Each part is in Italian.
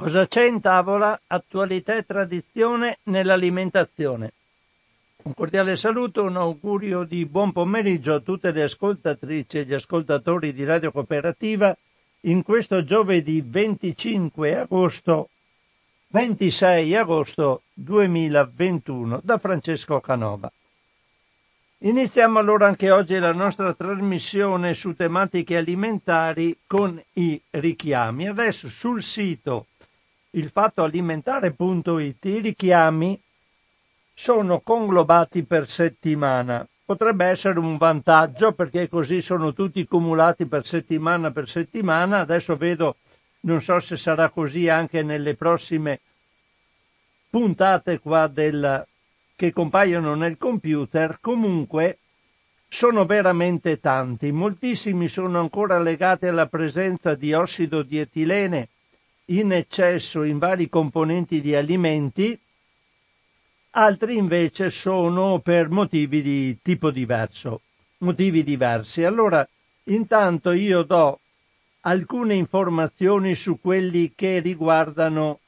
Cosa c'è in tavola? Attualità e tradizione nell'alimentazione. Un cordiale saluto, un augurio di buon pomeriggio a tutte le ascoltatrici e gli ascoltatori di Radio Cooperativa in questo giovedì 25 agosto 26 agosto 2021 da Francesco Canova. Iniziamo allora anche oggi la nostra trasmissione su tematiche alimentari con i richiami. Adesso sul sito ilfattoalimentare.it i richiami sono conglobati per settimana. Potrebbe essere un vantaggio perché così sono tutti cumulati per settimana per settimana. Adesso vedo, non so se sarà così anche nelle prossime puntate qua del, che compaiono nel computer. Comunque sono veramente tanti. Moltissimi sono ancora legati alla presenza di ossido di etilene in eccesso in vari componenti di alimenti altri invece sono per motivi di tipo diverso, motivi diversi. Allora, intanto io do alcune informazioni su quelli che riguardano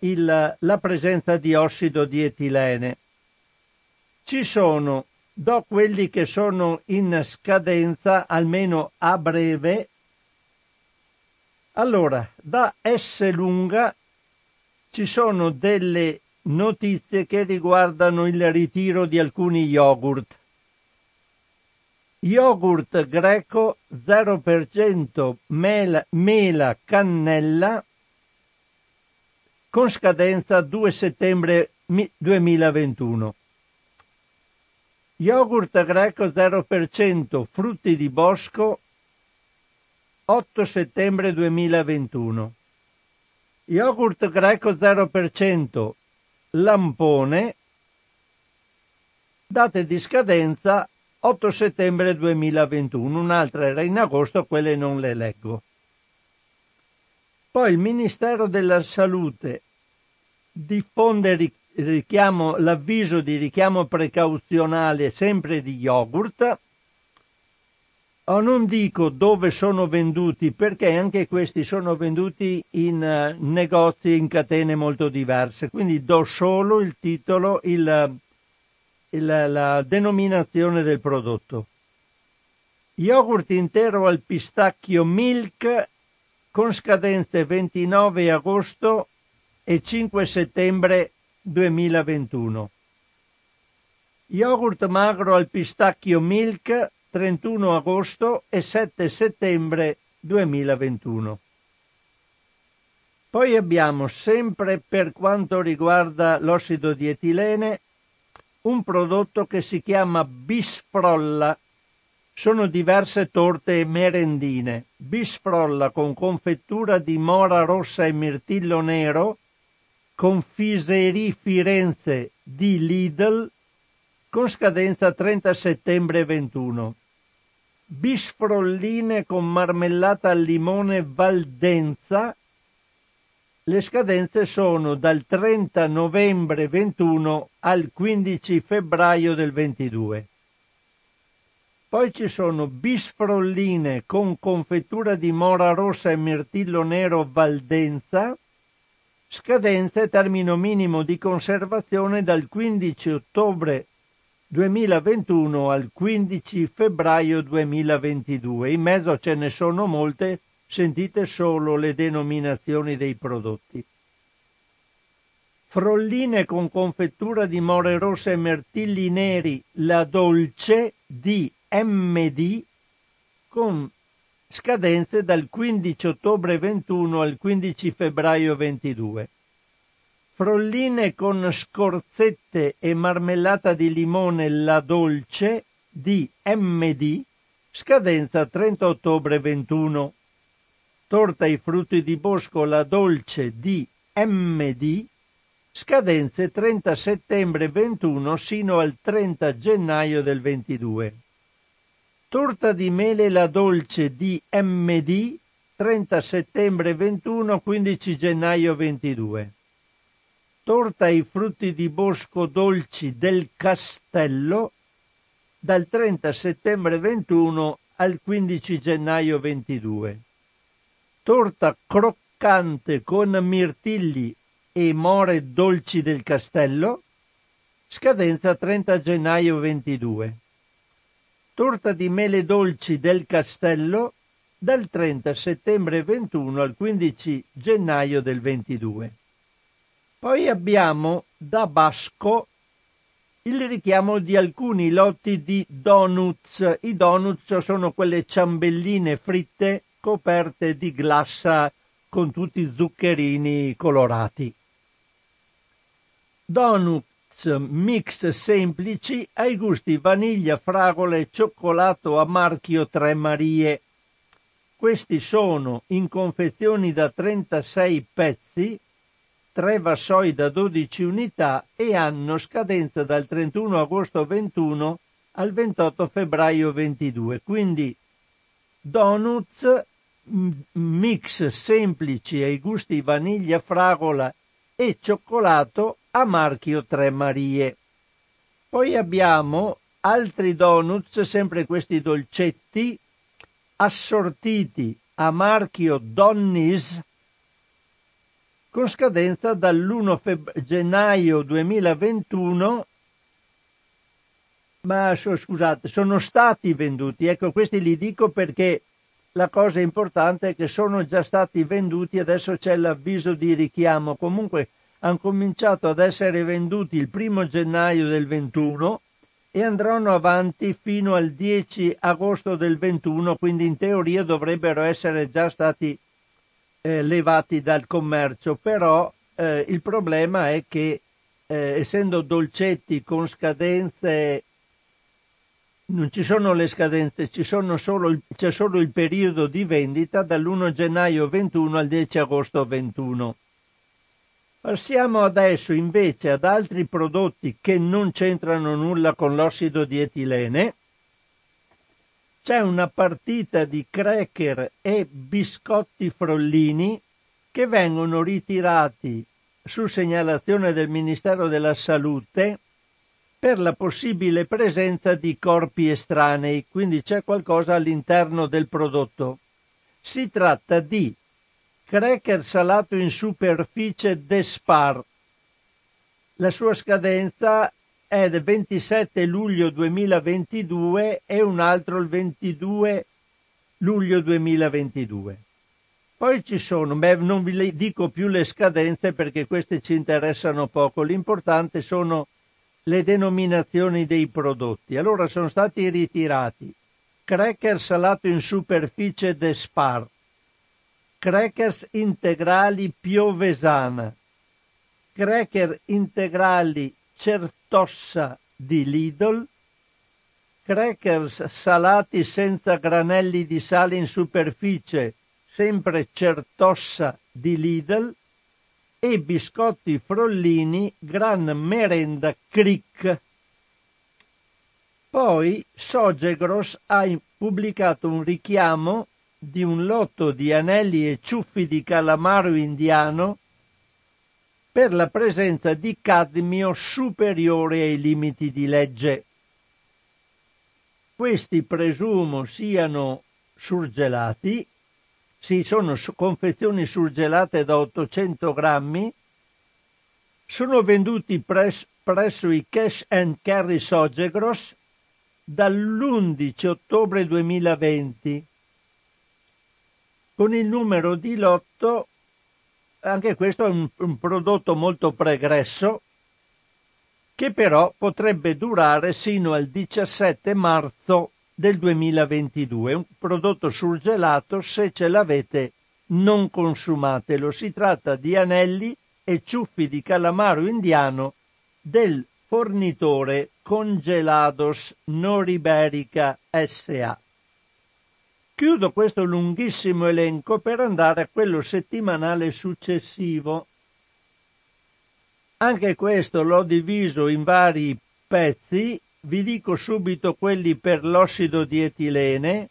il, la presenza di ossido di etilene. Ci sono, do quelli che sono in scadenza, almeno a breve. Allora, da S lunga ci sono delle notizie che riguardano il ritiro di alcuni yogurt. Yogurt greco 0% mela, mela cannella con scadenza 2 settembre 2021. Yogurt greco 0% frutti di bosco 8 settembre 2021. Yogurt greco 0% Lampone, date di scadenza 8 settembre 2021, un'altra era in agosto, quelle non le leggo. Poi il Ministero della Salute diffonde richiamo, l'avviso di richiamo precauzionale sempre di yogurt Oh, non dico dove sono venduti perché anche questi sono venduti in uh, negozi in catene molto diverse, quindi do solo il titolo, il, il, la denominazione del prodotto. Yogurt intero al pistacchio Milk con scadenze 29 agosto e 5 settembre 2021. Yogurt magro al pistacchio Milk 31 agosto e 7 settembre 2021. Poi abbiamo sempre per quanto riguarda l'ossido di etilene un prodotto che si chiama bisfrolla. Sono diverse torte e merendine. Bisfrolla con confettura di mora rossa e mirtillo nero, confiserie Firenze di Lidl con scadenza 30 settembre 21 bisfrolline con marmellata al limone Valdenza. Le scadenze sono dal 30 novembre 21 al 15 febbraio del 22. Poi ci sono bisfrolline con confettura di mora rossa e mirtillo nero Valdenza. Scadenze termino minimo di conservazione dal 15 ottobre 2021 al 15 febbraio 2022. In mezzo ce ne sono molte, sentite solo le denominazioni dei prodotti. Frolline con confettura di more rosse e mirtilli neri La Dolce di MD con scadenze dal 15 ottobre 21 al 15 febbraio 22 frolline con scorzette e marmellata di limone La Dolce di MD, scadenza 30 ottobre 21. Torta ai frutti di bosco La Dolce di MD, scadenze 30 settembre 21 sino al 30 gennaio del 22. Torta di mele La Dolce di MD, 30 settembre 21 15 gennaio 22 torta ai frutti di bosco dolci del Castello dal 30 settembre 21 al 15 gennaio 22. Torta croc- croccante con mirtilli e more dolci del castello, scadenza 30 gennaio 22. Torta di mele dolci del castello dal 30 settembre 21 al 15 gennaio del 22. Poi abbiamo da Basco il richiamo di alcuni lotti di donuts. I donuts sono quelle ciambelline fritte coperte di glassa con tutti zuccherini colorati. Donuts mix semplici ai gusti vaniglia, fragole cioccolato a marchio Tre Marie. Questi sono in confezioni da 36 pezzi, 3 vassoi da 12 unità e hanno scadenza dal 31 agosto 21 al 28 febbraio 22. Quindi donuts mix semplici ai gusti vaniglia, fragola e cioccolato a marchio Tre Marie. Poi abbiamo altri donuts, sempre questi dolcetti, assortiti a marchio Donnis con scadenza dall'1 feb- gennaio 2021 ma scusate, sono stati venduti. Ecco, questi li dico perché la cosa importante è che sono già stati venduti, adesso c'è l'avviso di richiamo. Comunque hanno cominciato ad essere venduti il primo gennaio del 21 e andranno avanti fino al 10 agosto del 21, quindi in teoria dovrebbero essere già stati eh, levati dal commercio, però eh, il problema è che eh, essendo dolcetti con scadenze non ci sono le scadenze, solo il, c'è solo il periodo di vendita dall'1 gennaio 21 al 10 agosto 21. Passiamo adesso invece ad altri prodotti che non c'entrano nulla con l'ossido di etilene. C'è una partita di cracker e biscotti frollini che vengono ritirati su segnalazione del Ministero della Salute per la possibile presenza di corpi estranei, quindi c'è qualcosa all'interno del prodotto. Si tratta di cracker salato in superficie Despar. La sua scadenza è del 27 luglio 2022 e un altro il 22 luglio 2022. Poi ci sono, beh, non vi dico più le scadenze perché queste ci interessano poco, l'importante sono le denominazioni dei prodotti. Allora sono stati ritirati cracker salato in superficie Despar, crackers integrali Piovesana, cracker integrali Certossa di Lidl, crackers salati senza granelli di sale in superficie, sempre Certossa di Lidl, e biscotti frollini Gran Merenda Crick. Poi Sogegros ha pubblicato un richiamo di un lotto di anelli e ciuffi di calamaro indiano per la presenza di cadmio superiore ai limiti di legge. Questi presumo siano surgelati sì, sono confezioni surgelate da 800 grammi. Sono venduti pres- presso i Cash and Carry Sogegros dall'11 ottobre 2020 con il numero di lotto anche questo è un, un prodotto molto pregresso che però potrebbe durare sino al 17 marzo del 2022, un prodotto surgelato, se ce l'avete non consumatelo. Si tratta di anelli e ciuffi di calamaro indiano del fornitore Congelados Noriberica SA. Chiudo questo lunghissimo elenco per andare a quello settimanale successivo. Anche questo l'ho diviso in vari pezzi vi dico subito quelli per l'ossido di etilene.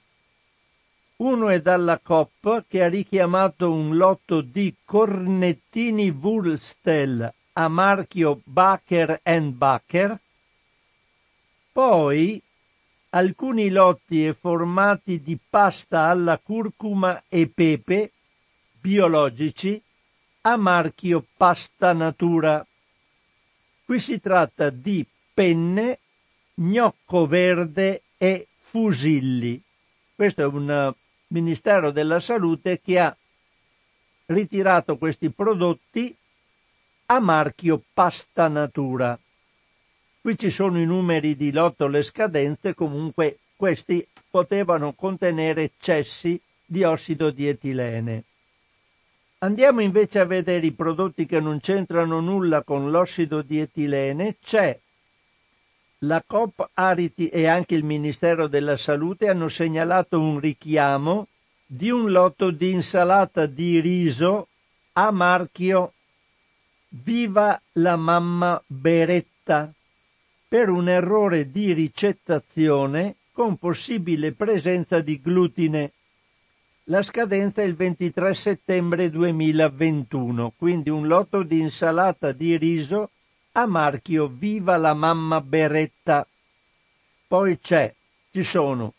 Uno è dalla COP che ha richiamato un lotto di cornettini Wulstel a marchio Bacher Bacher. Poi alcuni lotti e formati di pasta alla curcuma e pepe biologici a marchio Pasta Natura. Qui si tratta di penne, gnocco verde e fusilli. Questo è un eh, Ministero della Salute che ha ritirato questi prodotti a marchio Pasta Natura. Qui ci sono i numeri di lotto, le scadenze, comunque questi potevano contenere eccessi di ossido di etilene. Andiamo invece a vedere i prodotti che non c'entrano nulla con l'ossido di etilene. C'è la COP Ariti e anche il Ministero della Salute hanno segnalato un richiamo di un lotto di insalata di riso a marchio Viva la mamma Beretta per un errore di ricettazione con possibile presenza di glutine. La scadenza è il 23 settembre 2021, quindi un lotto di insalata di riso a marchio Viva la mamma Beretta. Poi c'è, ci sono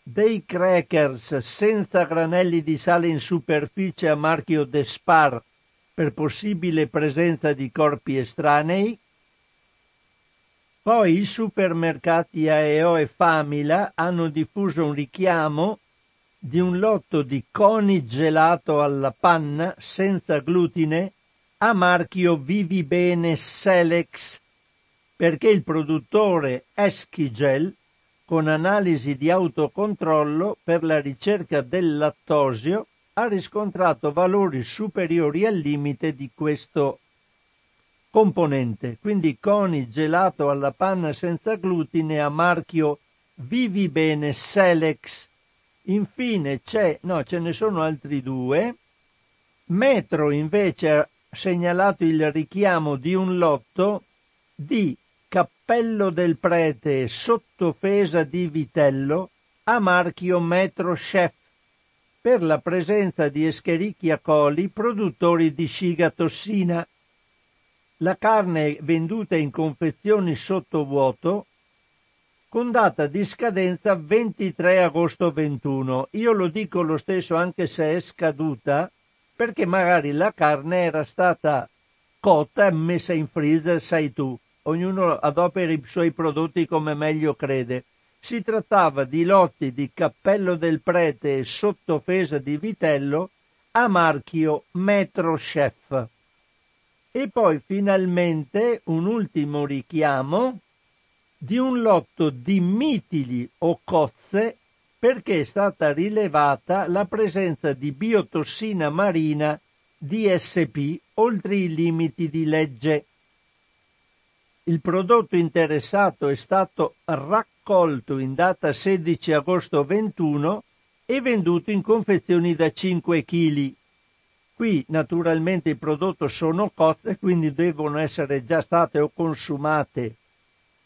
dei crackers senza granelli di sale in superficie a marchio Despar per possibile presenza di corpi estranei. Poi i supermercati AEO e Famila hanno diffuso un richiamo di un lotto di coni gelato alla panna senza glutine a marchio Vivi Bene Selex perché il produttore Eschigel con analisi di autocontrollo per la ricerca del lattosio ha riscontrato valori superiori al limite di questo componente, quindi coni gelato alla panna senza glutine a marchio Vivi Bene Selex Infine c'è, no, ce ne sono altri due. Metro invece ha segnalato il richiamo di un lotto di Cappello del Prete sottofesa di vitello a marchio Metro Chef per la presenza di Escherichia coli produttori di sciga tossina. La carne venduta in confezioni sottovuoto con data di scadenza 23 agosto 21. Io lo dico lo stesso anche se è scaduta, perché magari la carne era stata cotta e messa in freezer, sai tu. Ognuno adopera i suoi prodotti come meglio crede. Si trattava di lotti di cappello del prete e sottofesa di vitello a marchio Metro Chef. E poi finalmente un ultimo richiamo di un lotto di mitili o cozze perché è stata rilevata la presenza di biotossina marina DSP oltre i limiti di legge. Il prodotto interessato è stato raccolto in data 16 agosto 21 e venduto in confezioni da 5 kg. Qui naturalmente il prodotto sono cozze, quindi devono essere già state o consumate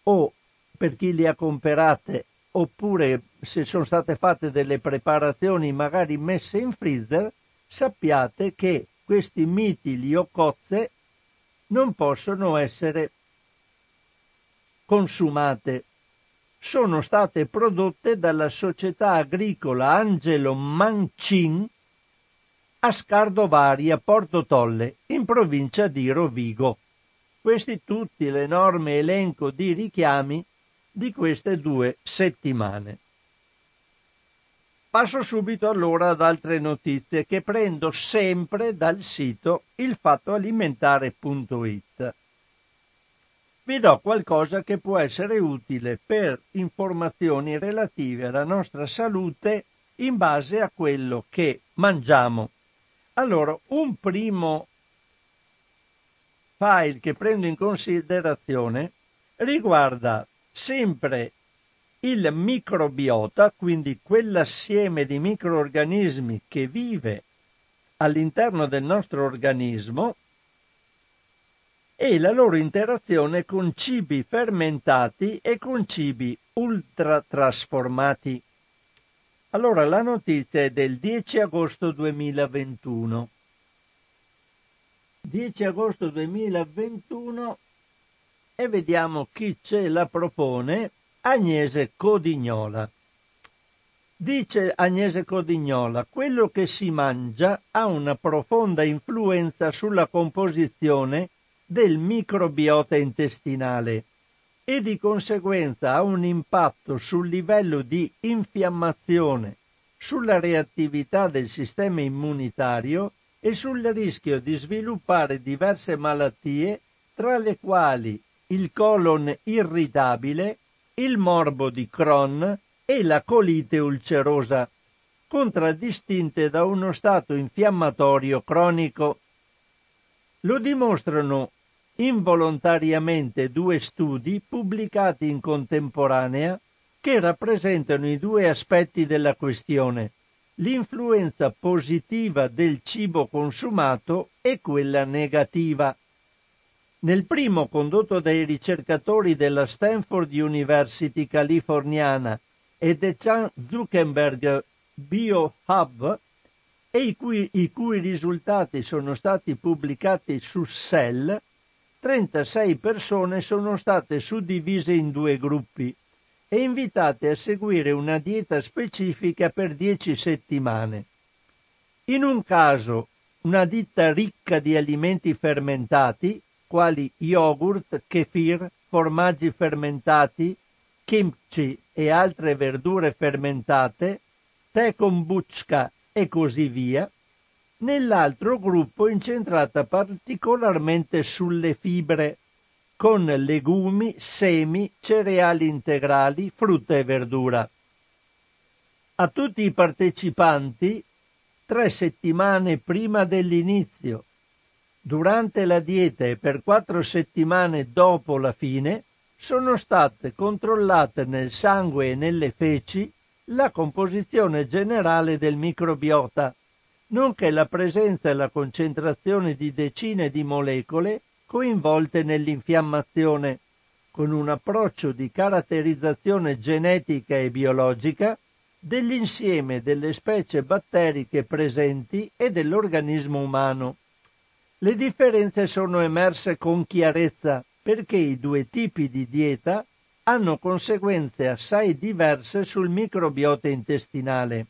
o per chi le ha comprate oppure se sono state fatte delle preparazioni magari messe in freezer, sappiate che questi mitili o cozze non possono essere consumate. Sono state prodotte dalla società agricola Angelo Mancin a Scardovari a Porto Tolle, in provincia di Rovigo. Questi tutti l'enorme elenco di richiami di queste due settimane. Passo subito allora ad altre notizie che prendo sempre dal sito ilfattoalimentare.it. Vi do qualcosa che può essere utile per informazioni relative alla nostra salute in base a quello che mangiamo. Allora, un primo file che prendo in considerazione riguarda sempre il microbiota, quindi quell'assieme di microorganismi che vive all'interno del nostro organismo e la loro interazione con cibi fermentati e con cibi ultratrasformati. Allora la notizia è del 10 agosto 2021. 10 agosto 2021 e vediamo chi ce la propone, Agnese Codignola. Dice Agnese Codignola, quello che si mangia ha una profonda influenza sulla composizione del microbiota intestinale e di conseguenza ha un impatto sul livello di infiammazione, sulla reattività del sistema immunitario e sul rischio di sviluppare diverse malattie, tra le quali il colon irritabile, il morbo di Crohn e la colite ulcerosa, contraddistinte da uno stato infiammatorio cronico. Lo dimostrano involontariamente due studi pubblicati in contemporanea che rappresentano i due aspetti della questione, l'influenza positiva del cibo consumato e quella negativa. Nel primo condotto dai ricercatori della Stanford University californiana e del Chan Zuckerberg BioHub, e i cui, i cui risultati sono stati pubblicati su Cell, 36 persone sono state suddivise in due gruppi e invitate a seguire una dieta specifica per 10 settimane. In un caso una dieta ricca di alimenti fermentati, quali yogurt, kefir, formaggi fermentati, kimchi e altre verdure fermentate, tè kombucha e così via, nell'altro gruppo incentrata particolarmente sulle fibre, con legumi, semi, cereali integrali, frutta e verdura. A tutti i partecipanti, tre settimane prima dell'inizio, durante la dieta e per quattro settimane dopo la fine, sono state controllate nel sangue e nelle feci la composizione generale del microbiota nonché la presenza e la concentrazione di decine di molecole coinvolte nell'infiammazione, con un approccio di caratterizzazione genetica e biologica dell'insieme delle specie batteriche presenti e dell'organismo umano. Le differenze sono emerse con chiarezza perché i due tipi di dieta hanno conseguenze assai diverse sul microbiota intestinale.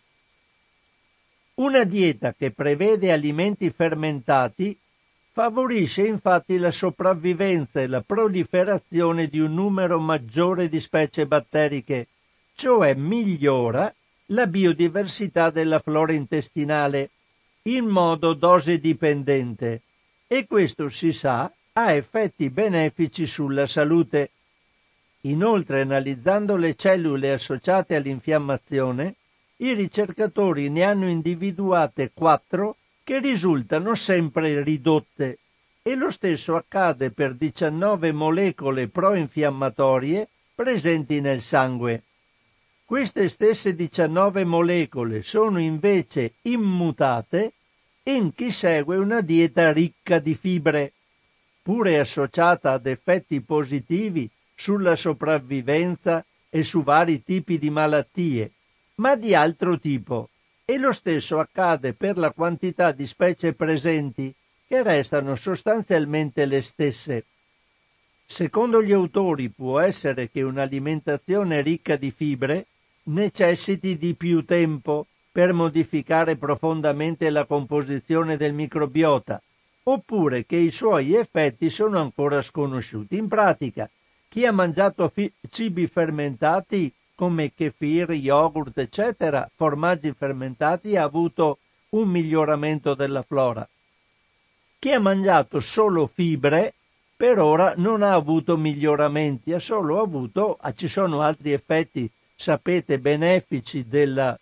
Una dieta che prevede alimenti fermentati favorisce infatti la sopravvivenza e la proliferazione di un numero maggiore di specie batteriche, cioè migliora la biodiversità della flora intestinale in modo dose dipendente e questo si sa ha effetti benefici sulla salute. Inoltre, analizzando le cellule associate all'infiammazione, i ricercatori ne hanno individuate quattro che risultano sempre ridotte e lo stesso accade per 19 molecole pro-infiammatorie presenti nel sangue. Queste stesse 19 molecole sono invece immutate in chi segue una dieta ricca di fibre, pure associata ad effetti positivi sulla sopravvivenza e su vari tipi di malattie, ma di altro tipo, e lo stesso accade per la quantità di specie presenti, che restano sostanzialmente le stesse. Secondo gli autori può essere che un'alimentazione ricca di fibre necessiti di più tempo per modificare profondamente la composizione del microbiota, oppure che i suoi effetti sono ancora sconosciuti. In pratica, chi ha mangiato fi- cibi fermentati come kefir, yogurt, eccetera, formaggi fermentati, ha avuto un miglioramento della flora. Chi ha mangiato solo fibre, per ora non ha avuto miglioramenti, ha solo avuto, ah, ci sono altri effetti, sapete, benefici del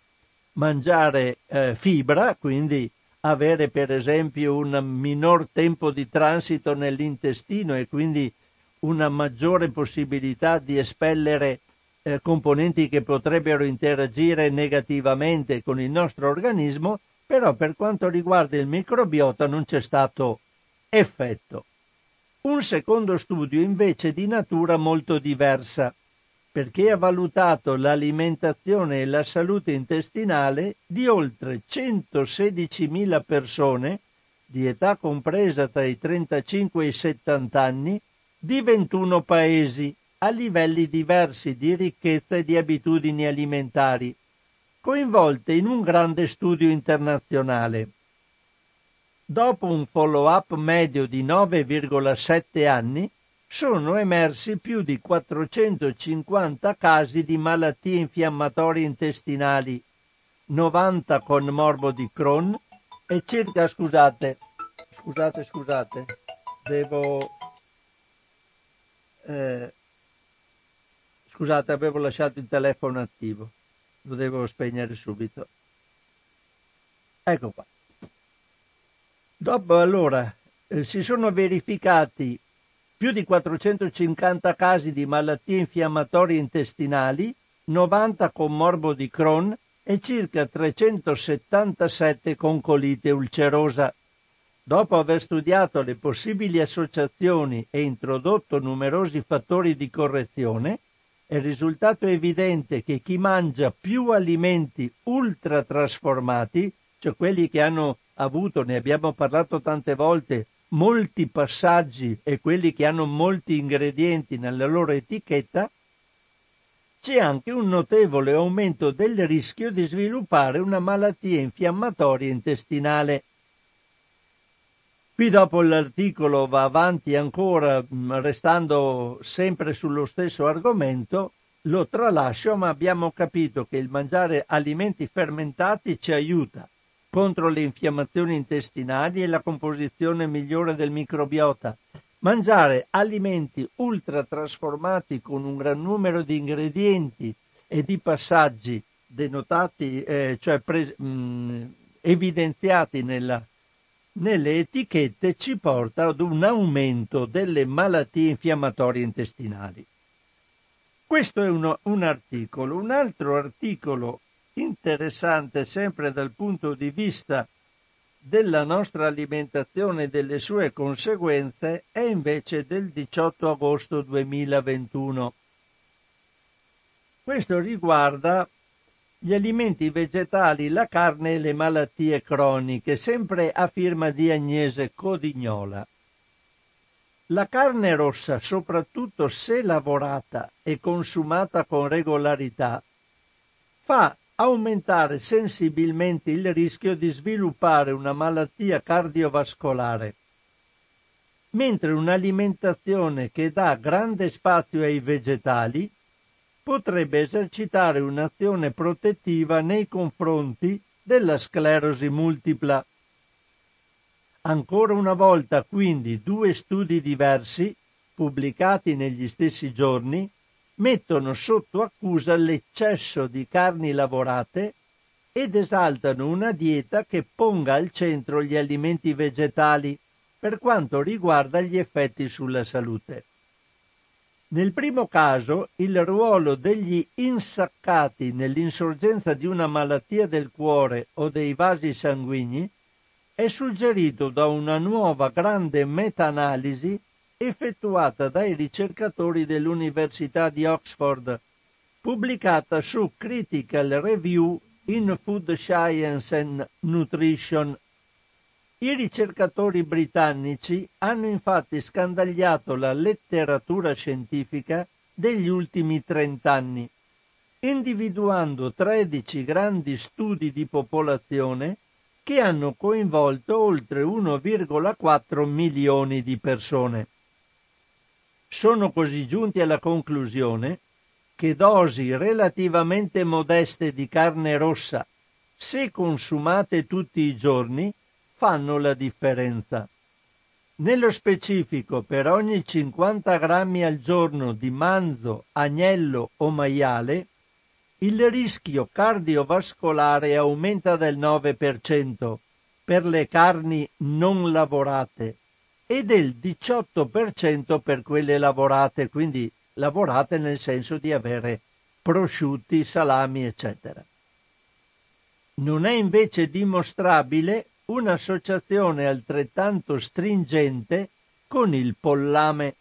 mangiare eh, fibra, quindi avere per esempio un minor tempo di transito nell'intestino e quindi una maggiore possibilità di espellere eh, componenti che potrebbero interagire negativamente con il nostro organismo, però per quanto riguarda il microbiota non c'è stato effetto. Un secondo studio invece di natura molto diversa, perché ha valutato l'alimentazione e la salute intestinale di oltre 116.000 persone di età compresa tra i 35 e i 70 anni di 21 paesi a livelli diversi di ricchezza e di abitudini alimentari, coinvolte in un grande studio internazionale. Dopo un follow-up medio di 9,7 anni, sono emersi più di 450 casi di malattie infiammatorie intestinali, 90 con morbo di Crohn e circa, scusate, scusate, scusate, devo, eh, scusate, avevo lasciato il telefono attivo, lo devo spegnere subito. Ecco qua. Dopo allora eh, si sono verificati più di 450 casi di malattie infiammatorie intestinali, 90 con morbo di Crohn e circa 377 con colite ulcerosa. Dopo aver studiato le possibili associazioni e introdotto numerosi fattori di correzione, è risultato evidente che chi mangia più alimenti ultra trasformati, cioè quelli che hanno avuto, ne abbiamo parlato tante volte, molti passaggi e quelli che hanno molti ingredienti nella loro etichetta, c'è anche un notevole aumento del rischio di sviluppare una malattia infiammatoria intestinale. Qui dopo l'articolo va avanti ancora, mm, restando sempre sullo stesso argomento, lo tralascio, ma abbiamo capito che il mangiare alimenti fermentati ci aiuta contro le infiammazioni intestinali e la composizione migliore del microbiota. Mangiare alimenti ultra trasformati con un gran numero di ingredienti e di passaggi denotati, eh, cioè pre, mh, evidenziati nella, nelle etichette, ci porta ad un aumento delle malattie infiammatorie intestinali. Questo è uno, un articolo. Un altro articolo interessante sempre dal punto di vista della nostra alimentazione e delle sue conseguenze è invece del 18 agosto 2021. Questo riguarda gli alimenti vegetali, la carne e le malattie croniche, sempre a firma di Agnese Codignola. La carne rossa, soprattutto se lavorata e consumata con regolarità, fa aumentare sensibilmente il rischio di sviluppare una malattia cardiovascolare, mentre un'alimentazione che dà grande spazio ai vegetali potrebbe esercitare un'azione protettiva nei confronti della sclerosi multipla. Ancora una volta quindi due studi diversi, pubblicati negli stessi giorni, mettono sotto accusa l'eccesso di carni lavorate ed esaltano una dieta che ponga al centro gli alimenti vegetali per quanto riguarda gli effetti sulla salute. Nel primo caso il ruolo degli insaccati nell'insorgenza di una malattia del cuore o dei vasi sanguigni è suggerito da una nuova grande meta-analisi effettuata dai ricercatori dell'Università di Oxford, pubblicata su Critical Review in Food Science and Nutrition. I ricercatori britannici hanno infatti scandagliato la letteratura scientifica degli ultimi trent'anni, individuando 13 grandi studi di popolazione che hanno coinvolto oltre 1,4 milioni di persone. Sono così giunti alla conclusione che dosi relativamente modeste di carne rossa, se consumate tutti i giorni, fanno la differenza. Nello specifico, per ogni 50 grammi al giorno di manzo, agnello o maiale, il rischio cardiovascolare aumenta del 9% per le carni non lavorate e del 18% per quelle lavorate, quindi lavorate nel senso di avere prosciutti, salami, eccetera. Non è invece dimostrabile un'associazione altrettanto stringente con il pollame.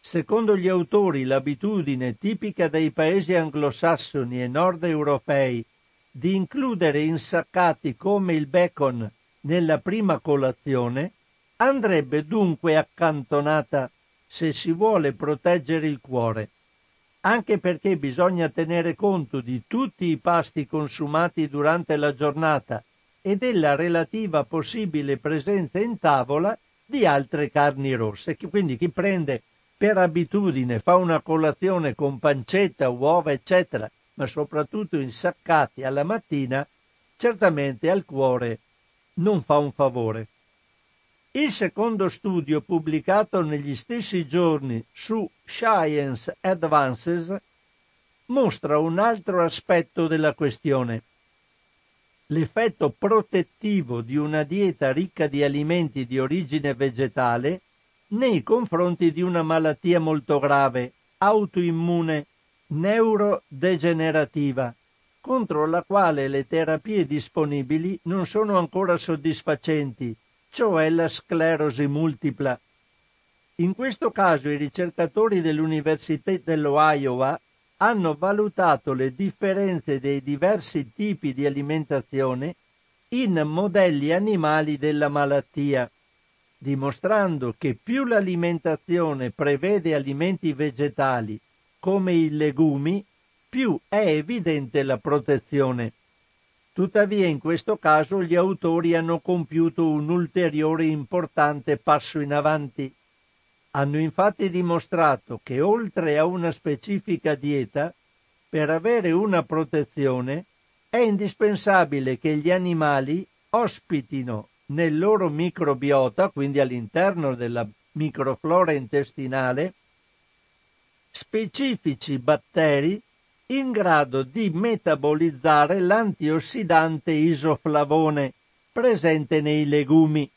Secondo gli autori l'abitudine tipica dei paesi anglosassoni e nord europei di includere insaccati come il bacon nella prima colazione andrebbe dunque accantonata se si vuole proteggere il cuore, anche perché bisogna tenere conto di tutti i pasti consumati durante la giornata e della relativa possibile presenza in tavola di altre carni rosse. Quindi chi prende per abitudine, fa una colazione con pancetta, uova, eccetera, ma soprattutto insaccati alla mattina, certamente al cuore non fa un favore. Il secondo studio pubblicato negli stessi giorni su Science Advances mostra un altro aspetto della questione. L'effetto protettivo di una dieta ricca di alimenti di origine vegetale nei confronti di una malattia molto grave, autoimmune, neurodegenerativa, contro la quale le terapie disponibili non sono ancora soddisfacenti cioè la sclerosi multipla. In questo caso i ricercatori dell'Università dell'Iowa hanno valutato le differenze dei diversi tipi di alimentazione in modelli animali della malattia, dimostrando che più l'alimentazione prevede alimenti vegetali come i legumi, più è evidente la protezione. Tuttavia in questo caso gli autori hanno compiuto un ulteriore importante passo in avanti. Hanno infatti dimostrato che oltre a una specifica dieta, per avere una protezione è indispensabile che gli animali ospitino nel loro microbiota, quindi all'interno della microflora intestinale, specifici batteri in grado di metabolizzare l'antiossidante isoflavone presente nei legumi.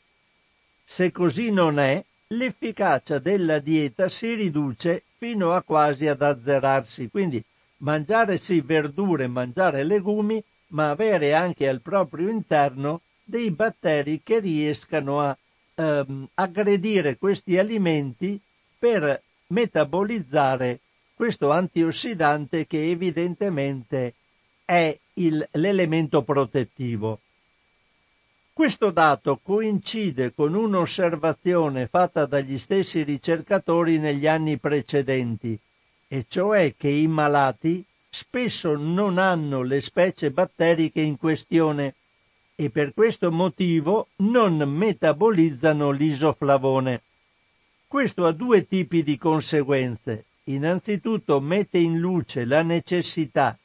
Se così non è, l'efficacia della dieta si riduce fino a quasi ad azzerarsi. Quindi mangiare sì verdure, mangiare legumi, ma avere anche al proprio interno dei batteri che riescano a ehm, aggredire questi alimenti per metabolizzare questo antiossidante che evidentemente è il, l'elemento protettivo. Questo dato coincide con un'osservazione fatta dagli stessi ricercatori negli anni precedenti, e cioè che i malati spesso non hanno le specie batteriche in questione e per questo motivo non metabolizzano l'isoflavone. Questo ha due tipi di conseguenze innanzitutto mette in luce la necessità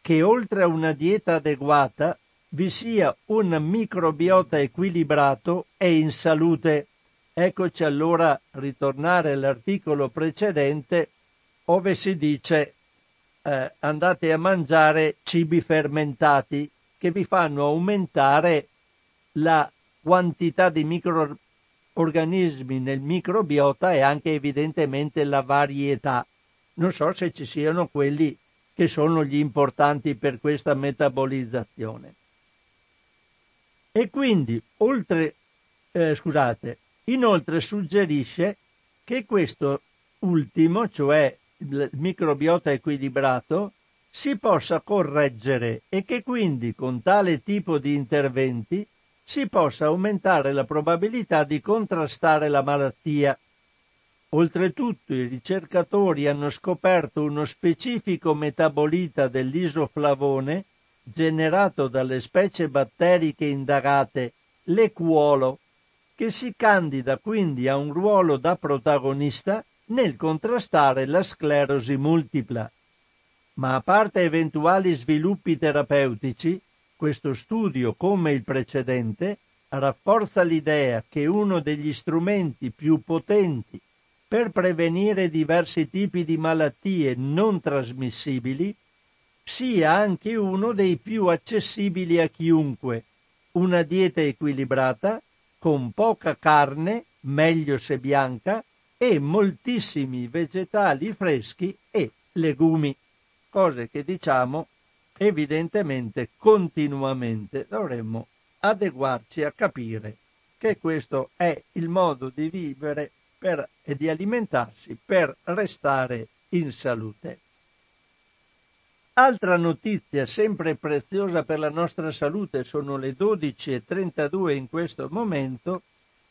che oltre a una dieta adeguata vi sia un microbiota equilibrato e in salute. Eccoci allora ritornare all'articolo precedente dove si dice eh, andate a mangiare cibi fermentati che vi fanno aumentare la quantità di micro, organismi nel microbiota e anche evidentemente la varietà. Non so se ci siano quelli che sono gli importanti per questa metabolizzazione. E quindi, oltre, eh, scusate, inoltre suggerisce che questo ultimo, cioè il microbiota equilibrato, si possa correggere e che quindi con tale tipo di interventi si possa aumentare la probabilità di contrastare la malattia. Oltretutto i ricercatori hanno scoperto uno specifico metabolita dell'isoflavone generato dalle specie batteriche indagate, l'equolo, che si candida quindi a un ruolo da protagonista nel contrastare la sclerosi multipla. Ma a parte eventuali sviluppi terapeutici, questo studio, come il precedente, rafforza l'idea che uno degli strumenti più potenti per prevenire diversi tipi di malattie non trasmissibili sia anche uno dei più accessibili a chiunque, una dieta equilibrata, con poca carne, meglio se bianca, e moltissimi vegetali freschi e legumi, cose che diciamo evidentemente continuamente dovremmo adeguarci a capire che questo è il modo di vivere per, e di alimentarsi per restare in salute. Altra notizia sempre preziosa per la nostra salute, sono le 12.32 in questo momento,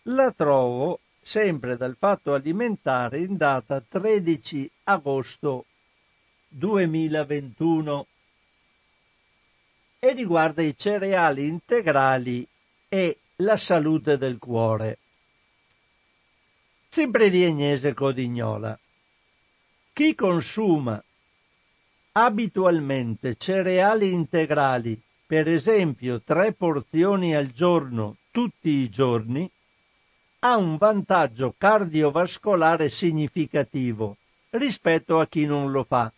la trovo sempre dal fatto alimentare in data 13 agosto 2021 e riguarda i cereali integrali e la salute del cuore. Sempre di Agnese Codignola. Chi consuma abitualmente cereali integrali, per esempio tre porzioni al giorno tutti i giorni, ha un vantaggio cardiovascolare significativo rispetto a chi non lo fa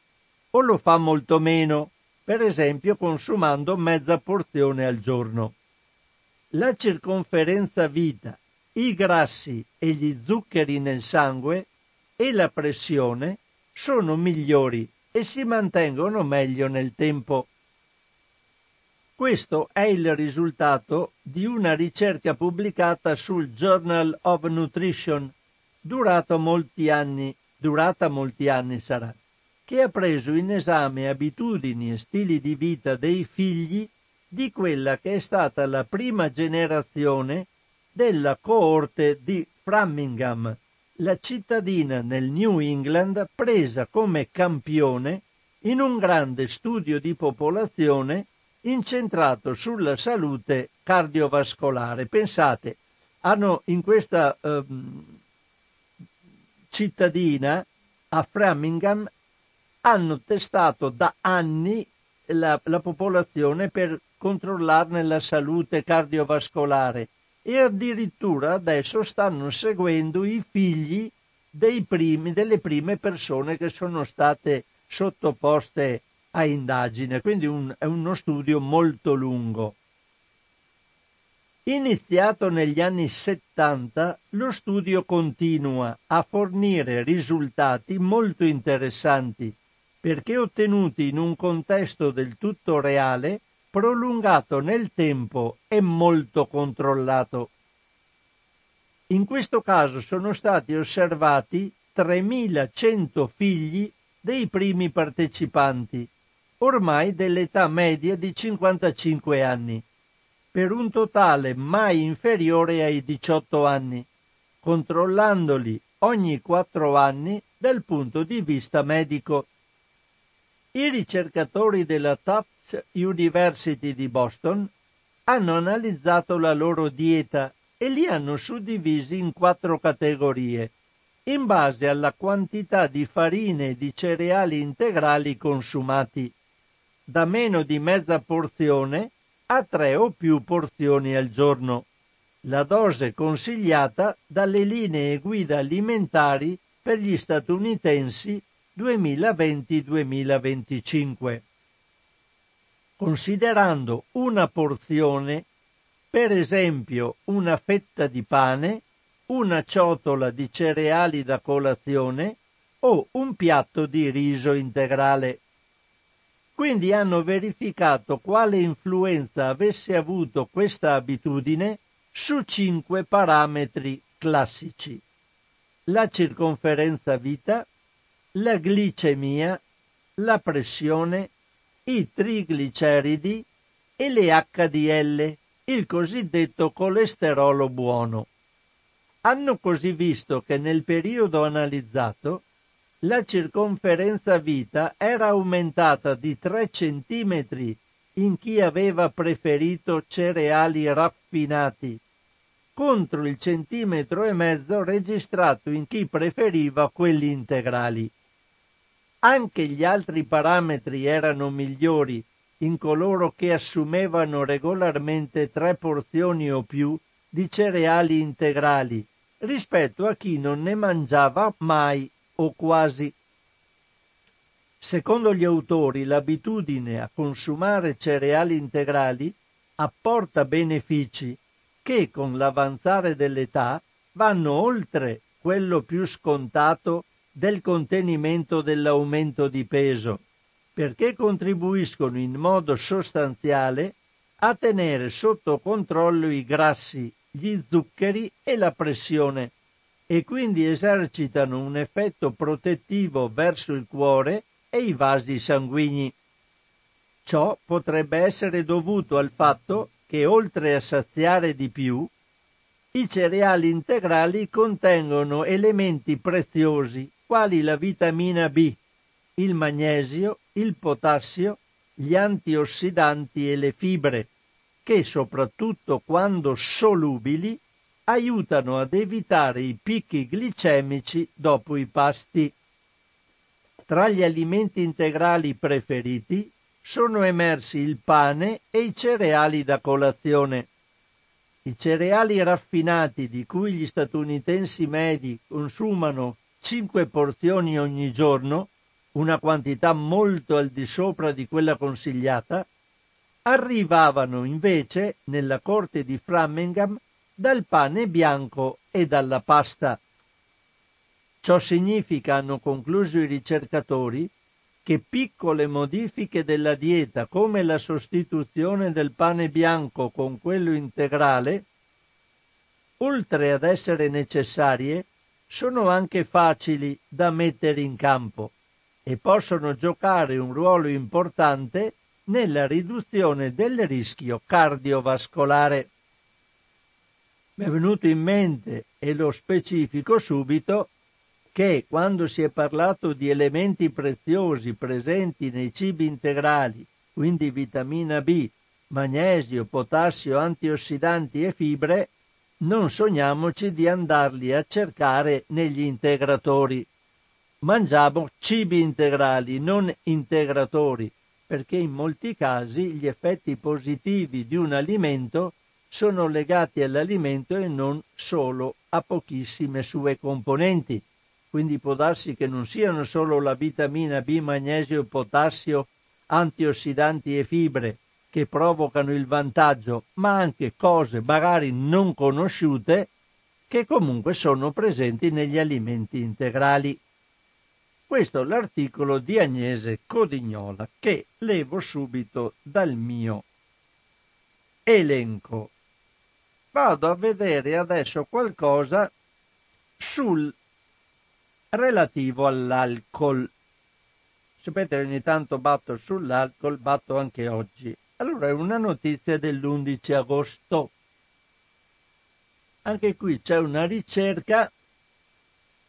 o lo fa molto meno, per esempio consumando mezza porzione al giorno. La circonferenza vita, i grassi e gli zuccheri nel sangue e la pressione sono migliori e si mantengono meglio nel tempo. Questo è il risultato di una ricerca pubblicata sul Journal of Nutrition, durata molti anni, durata molti anni sarà, che ha preso in esame abitudini e stili di vita dei figli di quella che è stata la prima generazione della coorte di Framingham, la cittadina nel New England presa come campione in un grande studio di popolazione incentrato sulla salute cardiovascolare. Pensate, hanno in questa eh, cittadina a Framingham hanno testato da anni la, la popolazione per controllarne la salute cardiovascolare e addirittura adesso stanno seguendo i figli primi, delle prime persone che sono state sottoposte a indagine, quindi un, è uno studio molto lungo. Iniziato negli anni 70, lo studio continua a fornire risultati molto interessanti perché ottenuti in un contesto del tutto reale, prolungato nel tempo e molto controllato. In questo caso sono stati osservati 3100 figli dei primi partecipanti, ormai dell'età media di 55 anni, per un totale mai inferiore ai 18 anni, controllandoli ogni 4 anni dal punto di vista medico. I ricercatori della Tufts University di Boston hanno analizzato la loro dieta e li hanno suddivisi in quattro categorie, in base alla quantità di farine e di cereali integrali consumati, da meno di mezza porzione a tre o più porzioni al giorno, la dose consigliata dalle linee guida alimentari per gli statunitensi 2020-2025, considerando una porzione, per esempio una fetta di pane, una ciotola di cereali da colazione o un piatto di riso integrale. Quindi hanno verificato quale influenza avesse avuto questa abitudine su cinque parametri classici. La circonferenza vita, la glicemia, la pressione, i trigliceridi e le HDL, il cosiddetto colesterolo buono. Hanno così visto che nel periodo analizzato la circonferenza vita era aumentata di 3 centimetri in chi aveva preferito cereali raffinati, contro il centimetro e mezzo registrato in chi preferiva quelli integrali. Anche gli altri parametri erano migliori in coloro che assumevano regolarmente tre porzioni o più di cereali integrali rispetto a chi non ne mangiava mai o quasi. Secondo gli autori l'abitudine a consumare cereali integrali apporta benefici che con l'avanzare dell'età vanno oltre quello più scontato del contenimento dell'aumento di peso, perché contribuiscono in modo sostanziale a tenere sotto controllo i grassi, gli zuccheri e la pressione e quindi esercitano un effetto protettivo verso il cuore e i vasi sanguigni. Ciò potrebbe essere dovuto al fatto che oltre a saziare di più, i cereali integrali contengono elementi preziosi quali la vitamina B, il magnesio, il potassio, gli antiossidanti e le fibre, che soprattutto quando solubili aiutano ad evitare i picchi glicemici dopo i pasti. Tra gli alimenti integrali preferiti sono emersi il pane e i cereali da colazione. I cereali raffinati di cui gli statunitensi medi consumano 5 porzioni ogni giorno, una quantità molto al di sopra di quella consigliata, arrivavano invece nella corte di Framingham dal pane bianco e dalla pasta. Ciò significa, hanno concluso i ricercatori, che piccole modifiche della dieta come la sostituzione del pane bianco con quello integrale, oltre ad essere necessarie, sono anche facili da mettere in campo e possono giocare un ruolo importante nella riduzione del rischio cardiovascolare. Mi è venuto in mente, e lo specifico subito, che quando si è parlato di elementi preziosi presenti nei cibi integrali, quindi vitamina B, magnesio, potassio, antiossidanti e fibre, non sogniamoci di andarli a cercare negli integratori. Mangiamo cibi integrali, non integratori, perché in molti casi gli effetti positivi di un alimento sono legati all'alimento e non solo a pochissime sue componenti quindi può darsi che non siano solo la vitamina B, magnesio, potassio, antiossidanti e fibre che provocano il vantaggio, ma anche cose magari non conosciute che comunque sono presenti negli alimenti integrali. Questo è l'articolo di Agnese Codignola che levo subito dal mio elenco. Vado a vedere adesso qualcosa sul relativo all'alcol. Sapete, ogni tanto batto sull'alcol, batto anche oggi. Allora è una notizia dell'11 agosto. Anche qui c'è una ricerca,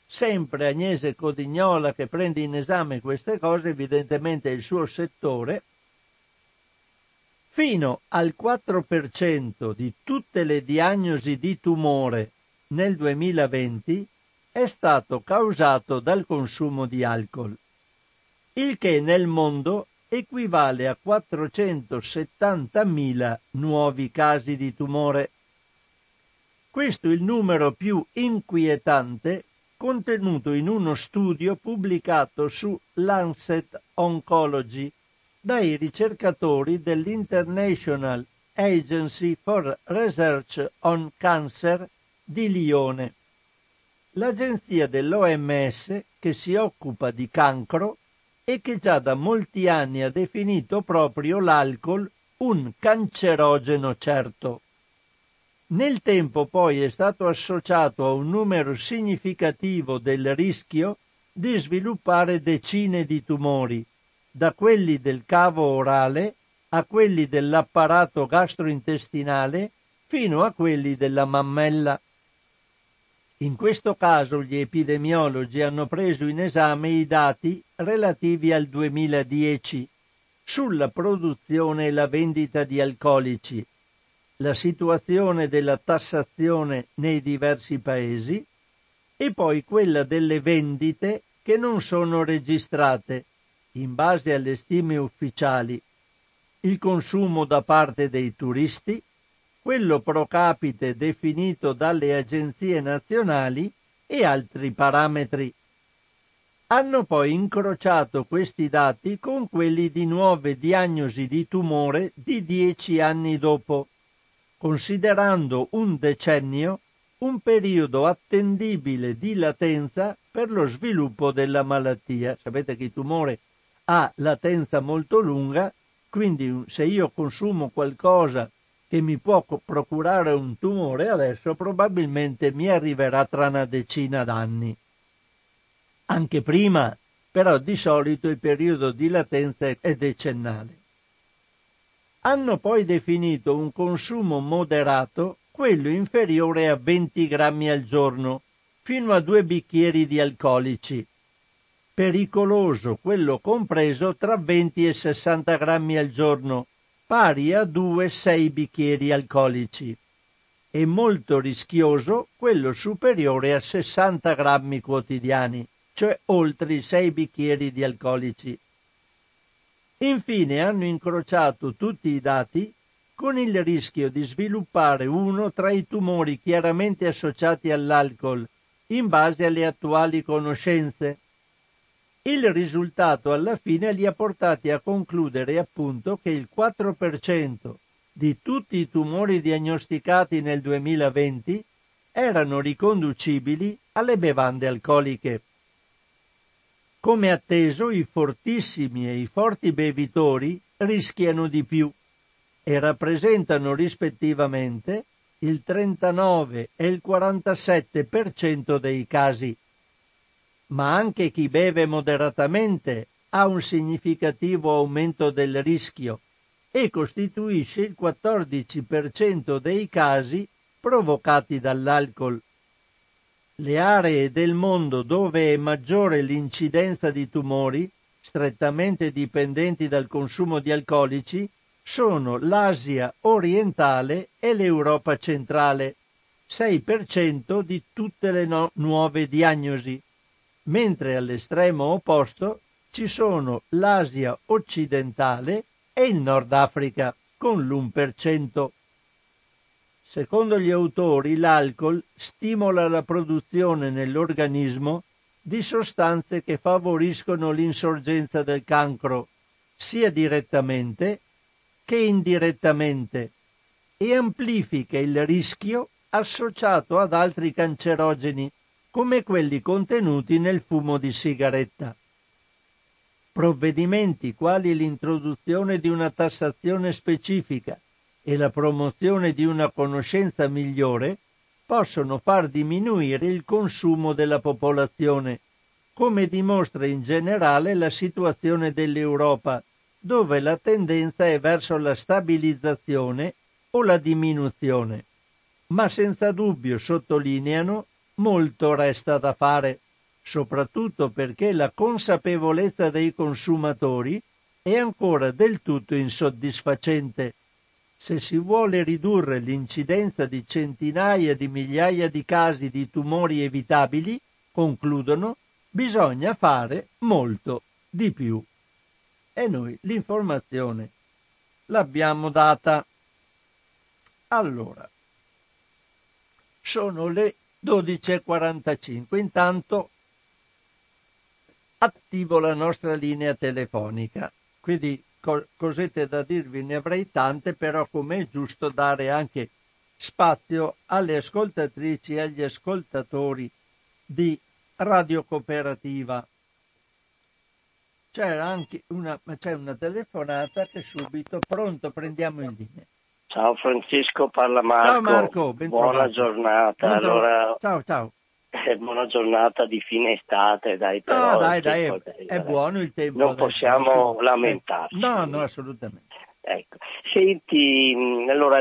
sempre Agnese Codignola che prende in esame queste cose, evidentemente il suo settore, fino al 4% di tutte le diagnosi di tumore nel 2020 è stato causato dal consumo di alcol, il che nel mondo equivale a 470.000 nuovi casi di tumore. Questo è il numero più inquietante contenuto in uno studio pubblicato su Lancet Oncology dai ricercatori dell'International Agency for Research on Cancer di Lione l'agenzia dell'OMS che si occupa di cancro e che già da molti anni ha definito proprio l'alcol un cancerogeno certo. Nel tempo poi è stato associato a un numero significativo del rischio di sviluppare decine di tumori, da quelli del cavo orale a quelli dell'apparato gastrointestinale fino a quelli della mammella. In questo caso gli epidemiologi hanno preso in esame i dati relativi al 2010 sulla produzione e la vendita di alcolici, la situazione della tassazione nei diversi paesi e poi quella delle vendite che non sono registrate in base alle stime ufficiali, il consumo da parte dei turisti, quello pro capite definito dalle agenzie nazionali e altri parametri. Hanno poi incrociato questi dati con quelli di nuove diagnosi di tumore di dieci anni dopo, considerando un decennio un periodo attendibile di latenza per lo sviluppo della malattia. Sapete che il tumore ha latenza molto lunga, quindi se io consumo qualcosa che mi può procurare un tumore adesso probabilmente mi arriverà tra una decina d'anni. Anche prima, però di solito il periodo di latenza è decennale. Hanno poi definito un consumo moderato quello inferiore a 20 grammi al giorno, fino a due bicchieri di alcolici. pericoloso quello compreso tra 20 e 60 grammi al giorno, pari a 2-6 bicchieri alcolici, e molto rischioso quello superiore a 60 grammi quotidiani, cioè oltre i 6 bicchieri di alcolici. Infine hanno incrociato tutti i dati con il rischio di sviluppare uno tra i tumori chiaramente associati all'alcol, in base alle attuali conoscenze. Il risultato alla fine li ha portati a concludere appunto che il 4% di tutti i tumori diagnosticati nel 2020 erano riconducibili alle bevande alcoliche. Come atteso, i fortissimi e i forti bevitori rischiano di più e rappresentano rispettivamente il 39 e il 47% dei casi. Ma anche chi beve moderatamente ha un significativo aumento del rischio e costituisce il 14% dei casi provocati dall'alcol. Le aree del mondo dove è maggiore l'incidenza di tumori, strettamente dipendenti dal consumo di alcolici, sono l'Asia orientale e l'Europa centrale, 6% di tutte le no- nuove diagnosi, mentre all'estremo opposto ci sono l'Asia occidentale e il Nord Africa, con l'1%. Secondo gli autori, l'alcol stimola la produzione nell'organismo di sostanze che favoriscono l'insorgenza del cancro, sia direttamente che indirettamente e amplifica il rischio associato ad altri cancerogeni come quelli contenuti nel fumo di sigaretta. Provvedimenti quali l'introduzione di una tassazione specifica e la promozione di una conoscenza migliore possono far diminuire il consumo della popolazione, come dimostra in generale la situazione dell'Europa, dove la tendenza è verso la stabilizzazione o la diminuzione. Ma senza dubbio sottolineano molto resta da fare, soprattutto perché la consapevolezza dei consumatori è ancora del tutto insoddisfacente. Se si vuole ridurre l'incidenza di centinaia di migliaia di casi di tumori evitabili, concludono, bisogna fare molto di più e noi l'informazione l'abbiamo data. Allora, sono le 12.45. Intanto attivo la nostra linea telefonica. Quindi co- cosette da dirvi ne avrei tante, però come è giusto dare anche spazio alle ascoltatrici e agli ascoltatori di Radio Cooperativa c'era anche una, c'è una telefonata che subito, pronto, prendiamo in linea. Ciao Francesco, parla Marco. Ciao Marco, Buona giornata. Buona... Allora, ciao, ciao. Eh, buona giornata di fine estate, dai, però. No, dai, dai, è, è, buono il tempo. Non possiamo eh, lamentarci. No, no, assolutamente. Ecco. Senti, allora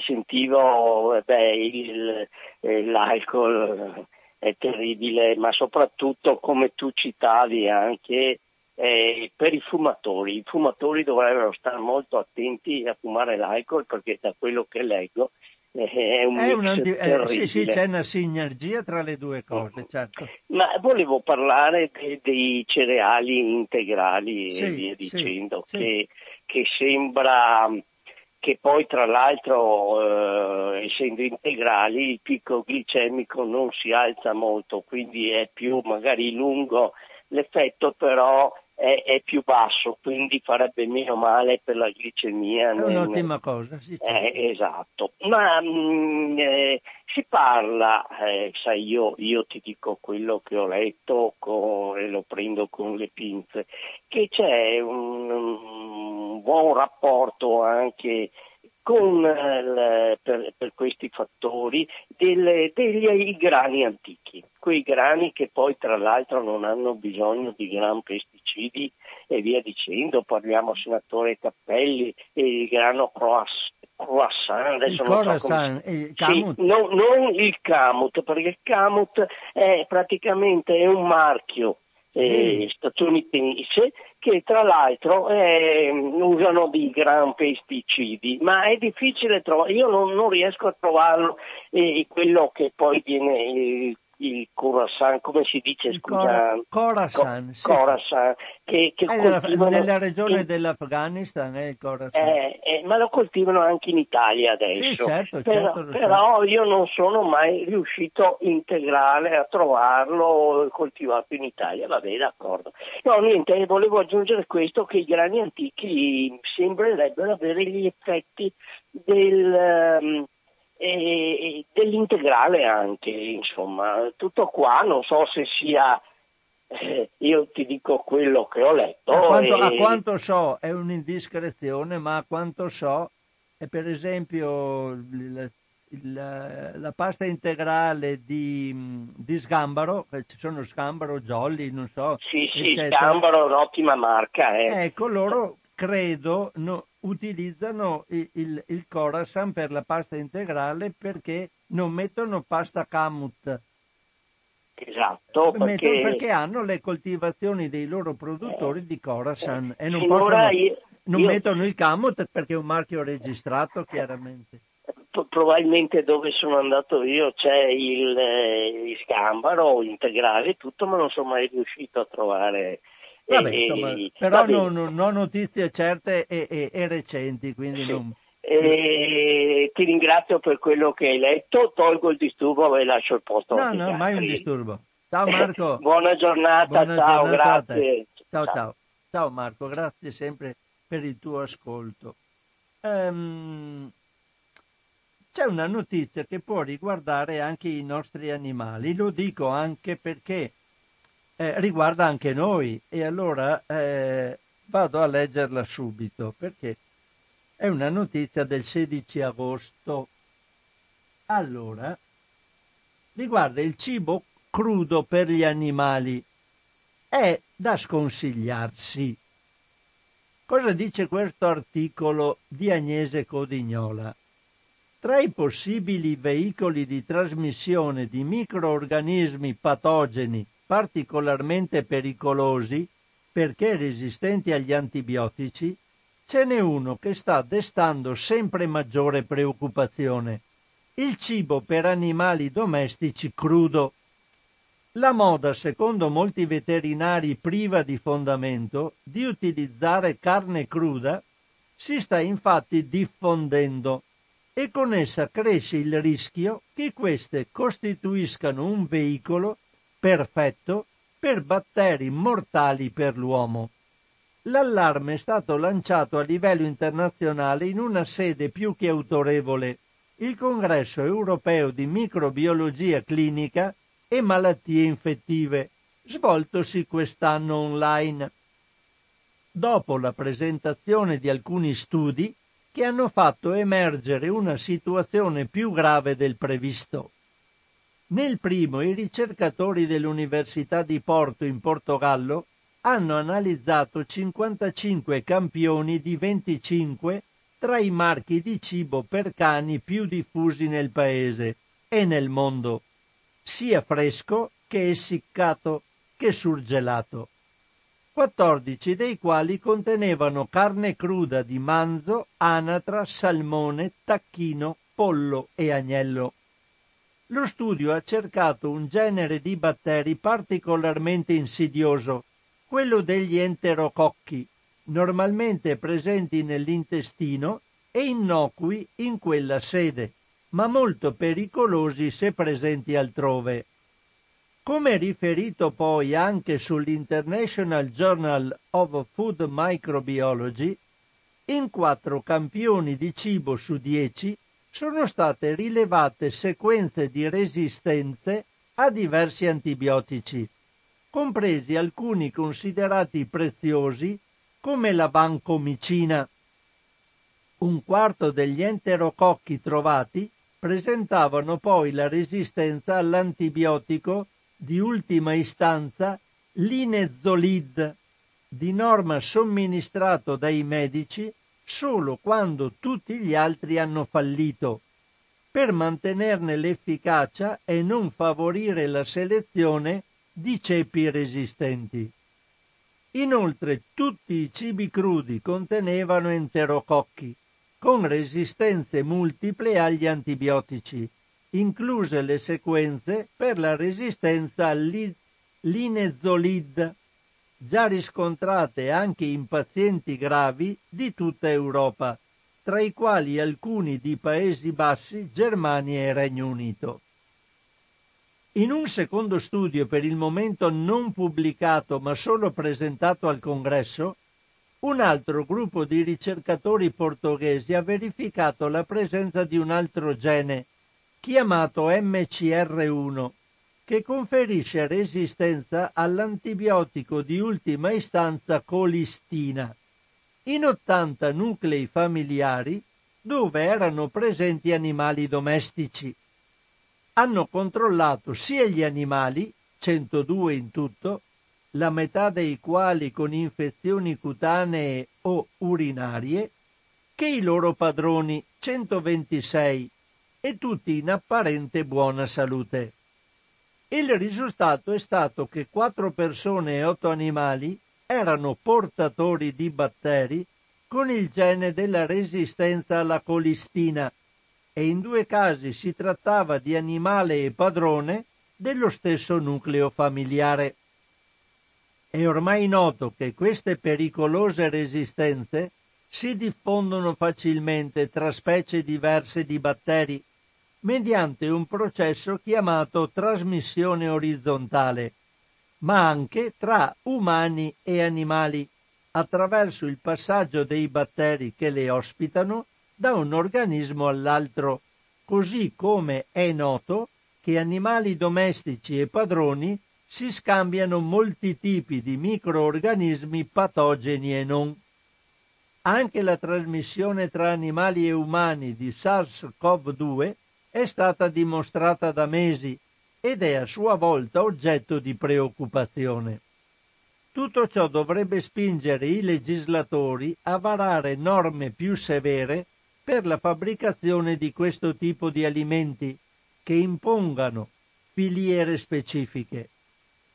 sentivo, beh, il, eh, l'alcol è terribile, ma soprattutto come tu citavi anche eh, per i fumatori. I fumatori dovrebbero stare molto attenti a fumare l'alcol perché da quello che leggo eh, è un è una, eh, sì, sì, c'è una sinergia tra le due cose, certo. Ma volevo parlare de, dei cereali integrali sì, e via dicendo, che, che sembra che poi tra l'altro eh, essendo integrali il picco glicemico non si alza molto, quindi è più magari lungo l'effetto però è, è, più basso, quindi farebbe meno male per la glicemia. È un'ottima cosa, sì. Eh, esatto. Ma mh, mm, eh, si parla, eh, sai, io, io, ti dico quello che ho letto con, e lo prendo con le pinze, che c'è un, un buon rapporto anche con, eh, per, per, questi fattori delle, degli grani antichi, quei grani che poi tra l'altro non hanno bisogno di gran pesticidi e via dicendo, parliamo senatore Cappelli e il grano croissant, croissant adesso il non croissant, so come... il camut. Sì, no, non il camut, perché il camut è praticamente è un marchio eh, statunitense che tra l'altro eh, usano di gran pesticidi, ma è difficile trovare, io non, non riesco a trovarlo eh, quello che poi viene il il Khorasan, come si dice? Il scusa, Khorasan, sì. Khorasan che, che è coltivano, nella regione in, dell'Afghanistan, è il Khorasan. Eh, eh, ma lo coltivano anche in Italia adesso. Sì, certo, però, certo, però io non sono mai riuscito integrale a trovarlo coltivato in Italia, vabbè d'accordo. No, niente, volevo aggiungere questo, che i grani antichi sembrerebbero avere gli effetti del... Um, e dell'integrale anche, insomma, tutto qua, non so se sia, eh, io ti dico quello che ho letto. A quanto, e... a quanto so, è un'indiscrezione, ma a quanto so, è per esempio il, il, la pasta integrale di, di sgambaro, ci sono sgambaro, jolly, non so. Sì, sì, eccetera. sgambaro è un'ottima marca. Eh. Ecco, loro credo no, utilizzano il, il, il Khorasan per la pasta integrale perché non mettono pasta kamut. Esatto, perché... perché hanno le coltivazioni dei loro produttori di Khorasan eh, e non, possono, io, non io... mettono il kamut perché è un marchio registrato chiaramente probabilmente dove sono andato io c'è il, eh, il scambaro integrale tutto ma non sono mai riuscito a trovare Vabbè, insomma, però non, non, ho notizie certe e, e, e recenti, quindi sì. non... E ti ringrazio per quello che hai letto, tolgo il disturbo e lascio il posto. No, no, mai un disturbo. Ciao Marco. Buona giornata, Buona ciao, giornata grazie. Ciao, ciao, ciao. Ciao Marco, grazie sempre per il tuo ascolto. Um, c'è una notizia che può riguardare anche i nostri animali, lo dico anche perché eh, riguarda anche noi e allora eh, vado a leggerla subito perché è una notizia del 16 agosto. Allora, riguarda il cibo crudo per gli animali. È da sconsigliarsi. Cosa dice questo articolo di Agnese Codignola? Tra i possibili veicoli di trasmissione di microorganismi patogeni particolarmente pericolosi perché resistenti agli antibiotici, ce n'è uno che sta destando sempre maggiore preoccupazione. Il cibo per animali domestici crudo. La moda, secondo molti veterinari priva di fondamento, di utilizzare carne cruda si sta infatti diffondendo e con essa cresce il rischio che queste costituiscano un veicolo perfetto per batteri mortali per l'uomo. L'allarme è stato lanciato a livello internazionale in una sede più che autorevole, il Congresso europeo di microbiologia clinica e malattie infettive, svoltosi quest'anno online. Dopo la presentazione di alcuni studi che hanno fatto emergere una situazione più grave del previsto. Nel primo i ricercatori dell'Università di Porto in Portogallo hanno analizzato 55 campioni di 25 tra i marchi di cibo per cani più diffusi nel paese e nel mondo, sia fresco che essiccato che surgelato. 14 dei quali contenevano carne cruda di manzo, anatra, salmone, tacchino, pollo e agnello. Lo studio ha cercato un genere di batteri particolarmente insidioso, quello degli enterococchi, normalmente presenti nell'intestino e innocui in quella sede, ma molto pericolosi se presenti altrove. Come riferito poi anche sull'International Journal of Food Microbiology, in quattro campioni di cibo su dieci sono state rilevate sequenze di resistenze a diversi antibiotici, compresi alcuni considerati preziosi come la vancomicina. Un quarto degli enterococchi trovati presentavano poi la resistenza all'antibiotico di ultima istanza linezolid, di norma somministrato dai medici solo quando tutti gli altri hanno fallito, per mantenerne l'efficacia e non favorire la selezione di cepi resistenti. Inoltre tutti i cibi crudi contenevano enterococchi, con resistenze multiple agli antibiotici, incluse le sequenze per la resistenza all'inezolid, già riscontrate anche in pazienti gravi di tutta Europa, tra i quali alcuni di Paesi Bassi, Germania e Regno Unito. In un secondo studio per il momento non pubblicato ma solo presentato al congresso, un altro gruppo di ricercatori portoghesi ha verificato la presenza di un altro gene, chiamato MCR1, che conferisce resistenza all'antibiotico di ultima istanza colistina in 80 nuclei familiari dove erano presenti animali domestici hanno controllato sia gli animali, 102 in tutto, la metà dei quali con infezioni cutanee o urinarie, che i loro padroni, 126, e tutti in apparente buona salute. Il risultato è stato che quattro persone e otto animali erano portatori di batteri con il gene della resistenza alla colistina, e in due casi si trattava di animale e padrone dello stesso nucleo familiare. È ormai noto che queste pericolose resistenze si diffondono facilmente tra specie diverse di batteri mediante un processo chiamato trasmissione orizzontale, ma anche tra umani e animali attraverso il passaggio dei batteri che le ospitano da un organismo all'altro, così come è noto che animali domestici e padroni si scambiano molti tipi di microorganismi patogeni e non. Anche la trasmissione tra animali e umani di SARS-CoV-2 è stata dimostrata da mesi ed è a sua volta oggetto di preoccupazione. Tutto ciò dovrebbe spingere i legislatori a varare norme più severe per la fabbricazione di questo tipo di alimenti che impongano filiere specifiche.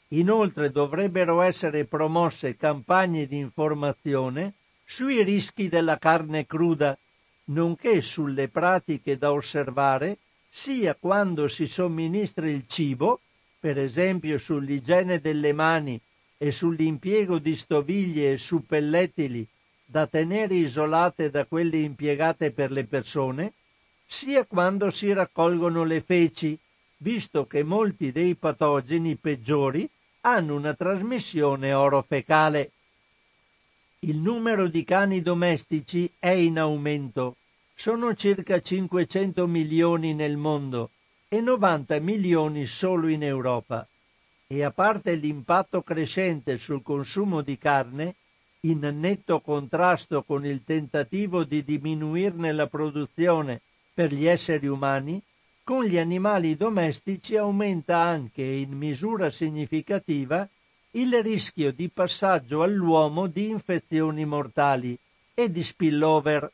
Inoltre dovrebbero essere promosse campagne di informazione sui rischi della carne cruda, nonché sulle pratiche da osservare sia quando si somministra il cibo, per esempio sull'igiene delle mani e sull'impiego di stoviglie e suppellettili da tenere isolate da quelle impiegate per le persone, sia quando si raccolgono le feci, visto che molti dei patogeni peggiori hanno una trasmissione orofecale. Il numero di cani domestici è in aumento. Sono circa 500 milioni nel mondo e 90 milioni solo in Europa. E a parte l'impatto crescente sul consumo di carne, in netto contrasto con il tentativo di diminuirne la produzione per gli esseri umani, con gli animali domestici aumenta anche in misura significativa il rischio di passaggio all'uomo di infezioni mortali e di spillover.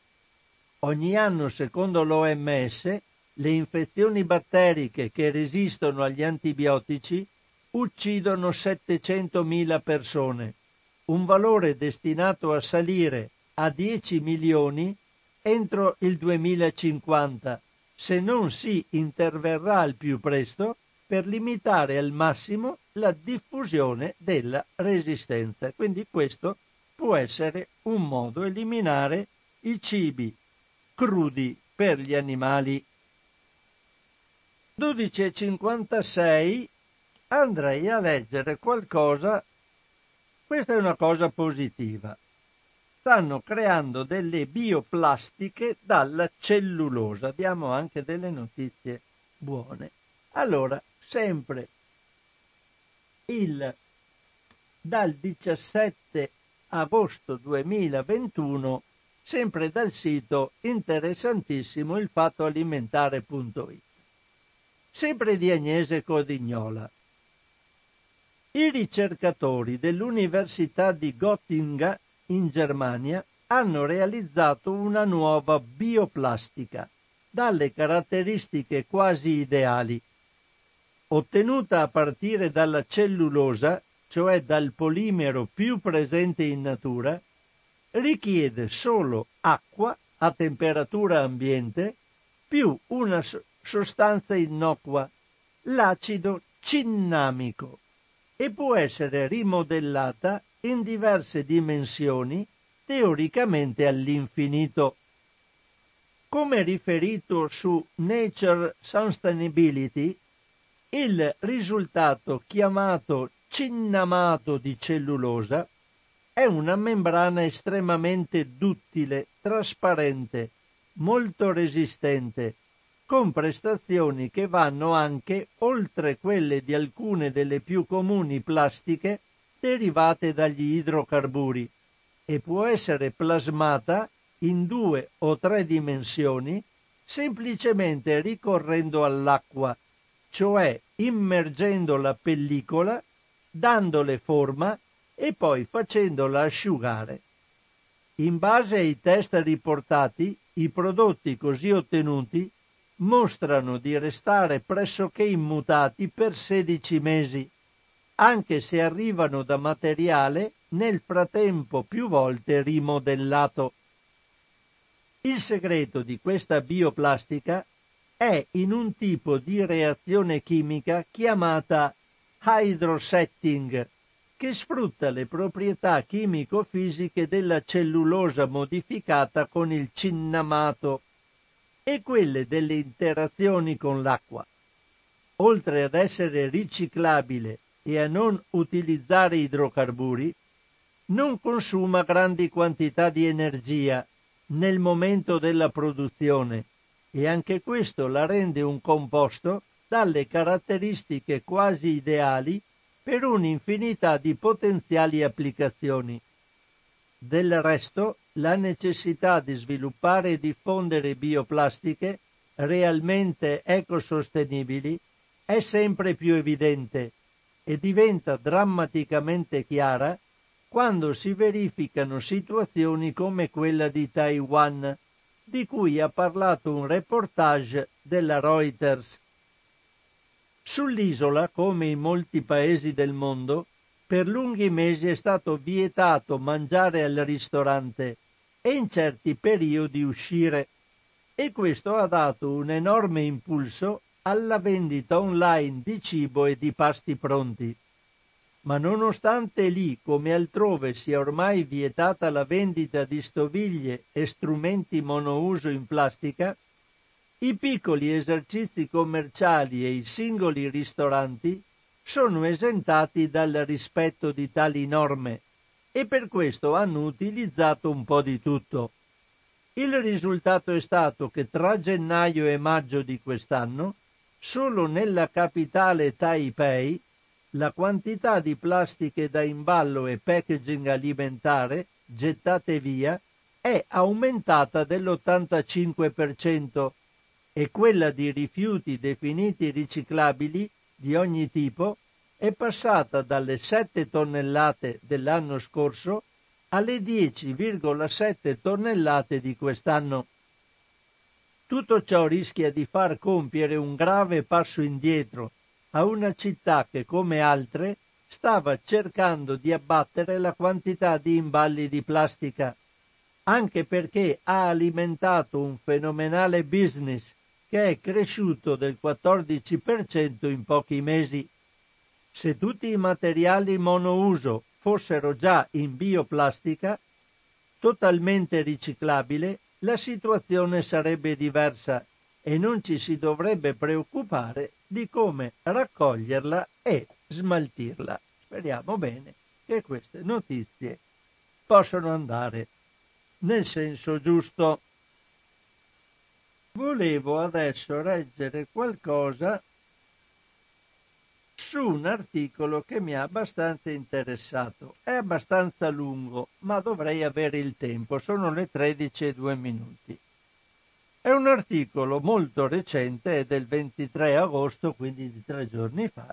Ogni anno, secondo l'OMS, le infezioni batteriche che resistono agli antibiotici uccidono 700.000 persone un valore destinato a salire a 10 milioni entro il 2050, se non si interverrà al più presto per limitare al massimo la diffusione della resistenza. Quindi questo può essere un modo, eliminare i cibi crudi per gli animali. 12.56 andrei a leggere qualcosa questa è una cosa positiva. Stanno creando delle bioplastiche dalla cellulosa. Diamo anche delle notizie buone. Allora, sempre il, dal 17 agosto 2021, sempre dal sito interessantissimo il fattoalimentare.it. Sempre di Agnese Codignola. I ricercatori dell'Università di Göttingen in Germania hanno realizzato una nuova bioplastica dalle caratteristiche quasi ideali. ottenuta a partire dalla cellulosa, cioè dal polimero più presente in natura, richiede solo acqua a temperatura ambiente più una sostanza innocua, l'acido cinnamico, e può essere rimodellata in diverse dimensioni, teoricamente all'infinito. Come riferito su Nature Sustainability, il risultato chiamato cinnamato di cellulosa è una membrana estremamente duttile, trasparente, molto resistente, con prestazioni che vanno anche oltre quelle di alcune delle più comuni plastiche derivate dagli idrocarburi e può essere plasmata in due o tre dimensioni semplicemente ricorrendo all'acqua, cioè immergendo la pellicola, dandole forma e poi facendola asciugare. In base ai test riportati, i prodotti così ottenuti mostrano di restare pressoché immutati per 16 mesi, anche se arrivano da materiale nel frattempo più volte rimodellato. Il segreto di questa bioplastica è in un tipo di reazione chimica chiamata hydrosetting, che sfrutta le proprietà chimico-fisiche della cellulosa modificata con il cinnamato e quelle delle interazioni con l'acqua. Oltre ad essere riciclabile e a non utilizzare idrocarburi, non consuma grandi quantità di energia nel momento della produzione e anche questo la rende un composto dalle caratteristiche quasi ideali per un'infinità di potenziali applicazioni. Del resto, la necessità di sviluppare e diffondere bioplastiche realmente ecosostenibili è sempre più evidente e diventa drammaticamente chiara quando si verificano situazioni come quella di Taiwan, di cui ha parlato un reportage della Reuters. Sull'isola, come in molti paesi del mondo, per lunghi mesi è stato vietato mangiare al ristorante e in certi periodi uscire. E questo ha dato un enorme impulso alla vendita online di cibo e di pasti pronti. Ma nonostante lì come altrove sia ormai vietata la vendita di stoviglie e strumenti monouso in plastica, i piccoli esercizi commerciali e i singoli ristoranti sono esentati dal rispetto di tali norme e per questo hanno utilizzato un po' di tutto. Il risultato è stato che tra gennaio e maggio di quest'anno, solo nella capitale Taipei, la quantità di plastiche da imballo e packaging alimentare gettate via è aumentata dell'85% e quella di rifiuti definiti riciclabili di ogni tipo è passata dalle 7 tonnellate dell'anno scorso alle 10,7 tonnellate di quest'anno. Tutto ciò rischia di far compiere un grave passo indietro a una città che, come altre, stava cercando di abbattere la quantità di imballi di plastica, anche perché ha alimentato un fenomenale business che è cresciuto del 14% in pochi mesi. Se tutti i materiali monouso fossero già in bioplastica, totalmente riciclabile, la situazione sarebbe diversa e non ci si dovrebbe preoccupare di come raccoglierla e smaltirla. Speriamo bene che queste notizie possano andare nel senso giusto. Volevo adesso leggere qualcosa su un articolo che mi ha abbastanza interessato. È abbastanza lungo, ma dovrei avere il tempo. Sono le 13 e 2 minuti. È un articolo molto recente, è del 23 agosto, quindi di tre giorni fa,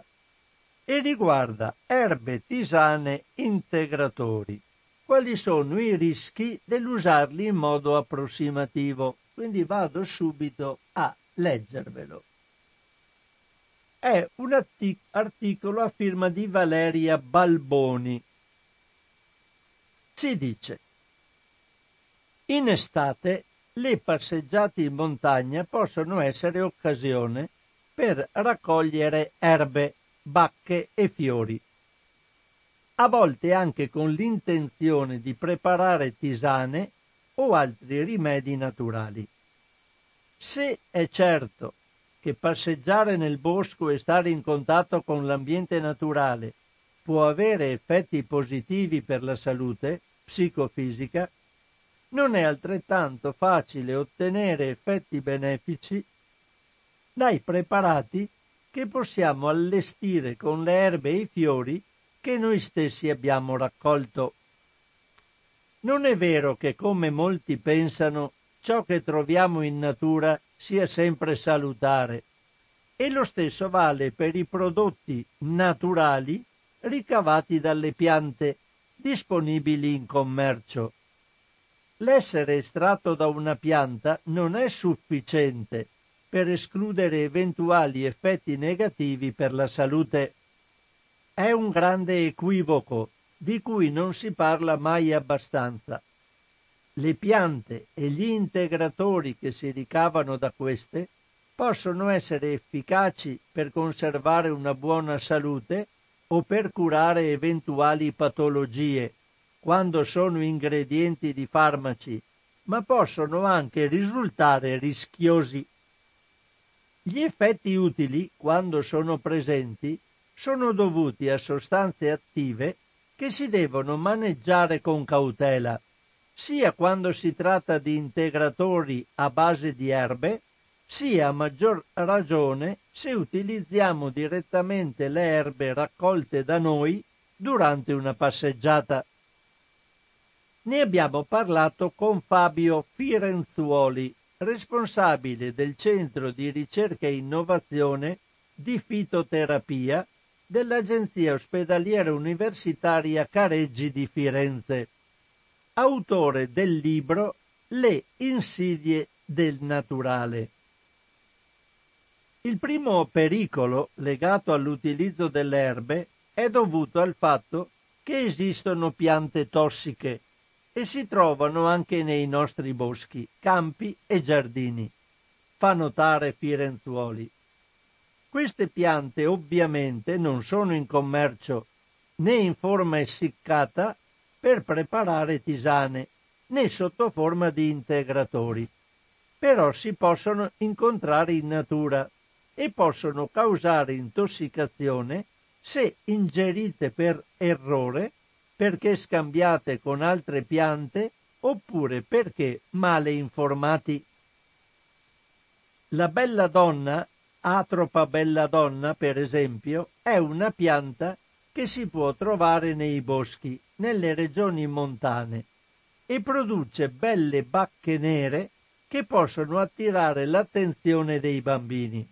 e riguarda erbe tisane integratori. Quali sono i rischi dell'usarli in modo approssimativo? Quindi vado subito a leggervelo. è un articolo a firma di Valeria Balboni. Si dice in estate le passeggiate in montagna possono essere occasione per raccogliere erbe, bacche e fiori, a volte anche con l'intenzione di preparare tisane o altri rimedi naturali. Se è certo che passeggiare nel bosco e stare in contatto con l'ambiente naturale può avere effetti positivi per la salute psicofisica, non è altrettanto facile ottenere effetti benefici dai preparati che possiamo allestire con le erbe e i fiori che noi stessi abbiamo raccolto. Non è vero che, come molti pensano, ciò che troviamo in natura sia sempre salutare. E lo stesso vale per i prodotti naturali ricavati dalle piante disponibili in commercio. L'essere estratto da una pianta non è sufficiente per escludere eventuali effetti negativi per la salute. È un grande equivoco di cui non si parla mai abbastanza. Le piante e gli integratori che si ricavano da queste possono essere efficaci per conservare una buona salute o per curare eventuali patologie, quando sono ingredienti di farmaci, ma possono anche risultare rischiosi. Gli effetti utili, quando sono presenti, sono dovuti a sostanze attive che si devono maneggiare con cautela sia quando si tratta di integratori a base di erbe, sia a maggior ragione se utilizziamo direttamente le erbe raccolte da noi durante una passeggiata. Ne abbiamo parlato con Fabio Firenzuoli, responsabile del Centro di Ricerca e Innovazione di Fitoterapia dell'Agenzia Ospedaliera Universitaria Careggi di Firenze autore del libro Le insidie del naturale. Il primo pericolo legato all'utilizzo delle erbe è dovuto al fatto che esistono piante tossiche e si trovano anche nei nostri boschi, campi e giardini, fa notare Firenzuoli. Queste piante ovviamente non sono in commercio né in forma essiccata per preparare tisane, né sotto forma di integratori. Però si possono incontrare in natura e possono causare intossicazione se ingerite per errore, perché scambiate con altre piante oppure perché male informati. La bella donna, Atropa bella donna, per esempio, è una pianta che si può trovare nei boschi, nelle regioni montane, e produce belle bacche nere che possono attirare l'attenzione dei bambini.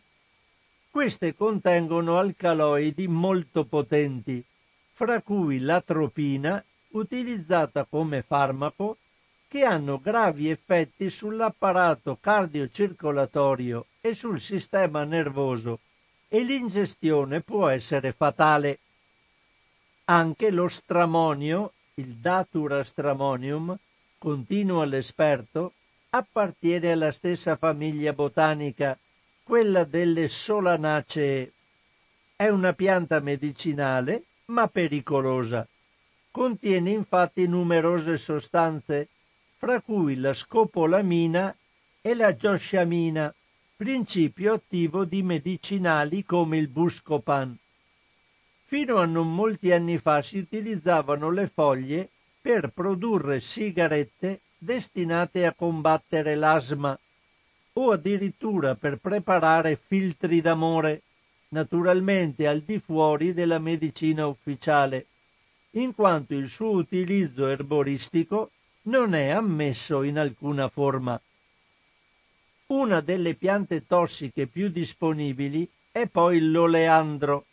Queste contengono alcaloidi molto potenti, fra cui l'atropina, utilizzata come farmaco, che hanno gravi effetti sull'apparato cardiocircolatorio e sul sistema nervoso e l'ingestione può essere fatale. Anche lo stramonio, il Datura stramonium, continua l'esperto, appartiene alla stessa famiglia botanica, quella delle solanacee. È una pianta medicinale, ma pericolosa. Contiene infatti numerose sostanze, fra cui la scopolamina e la giosciamina, principio attivo di medicinali come il buscopan. Fino a non molti anni fa si utilizzavano le foglie per produrre sigarette destinate a combattere l'asma o addirittura per preparare filtri d'amore, naturalmente al di fuori della medicina ufficiale, in quanto il suo utilizzo erboristico non è ammesso in alcuna forma. Una delle piante tossiche più disponibili è poi l'oleandro,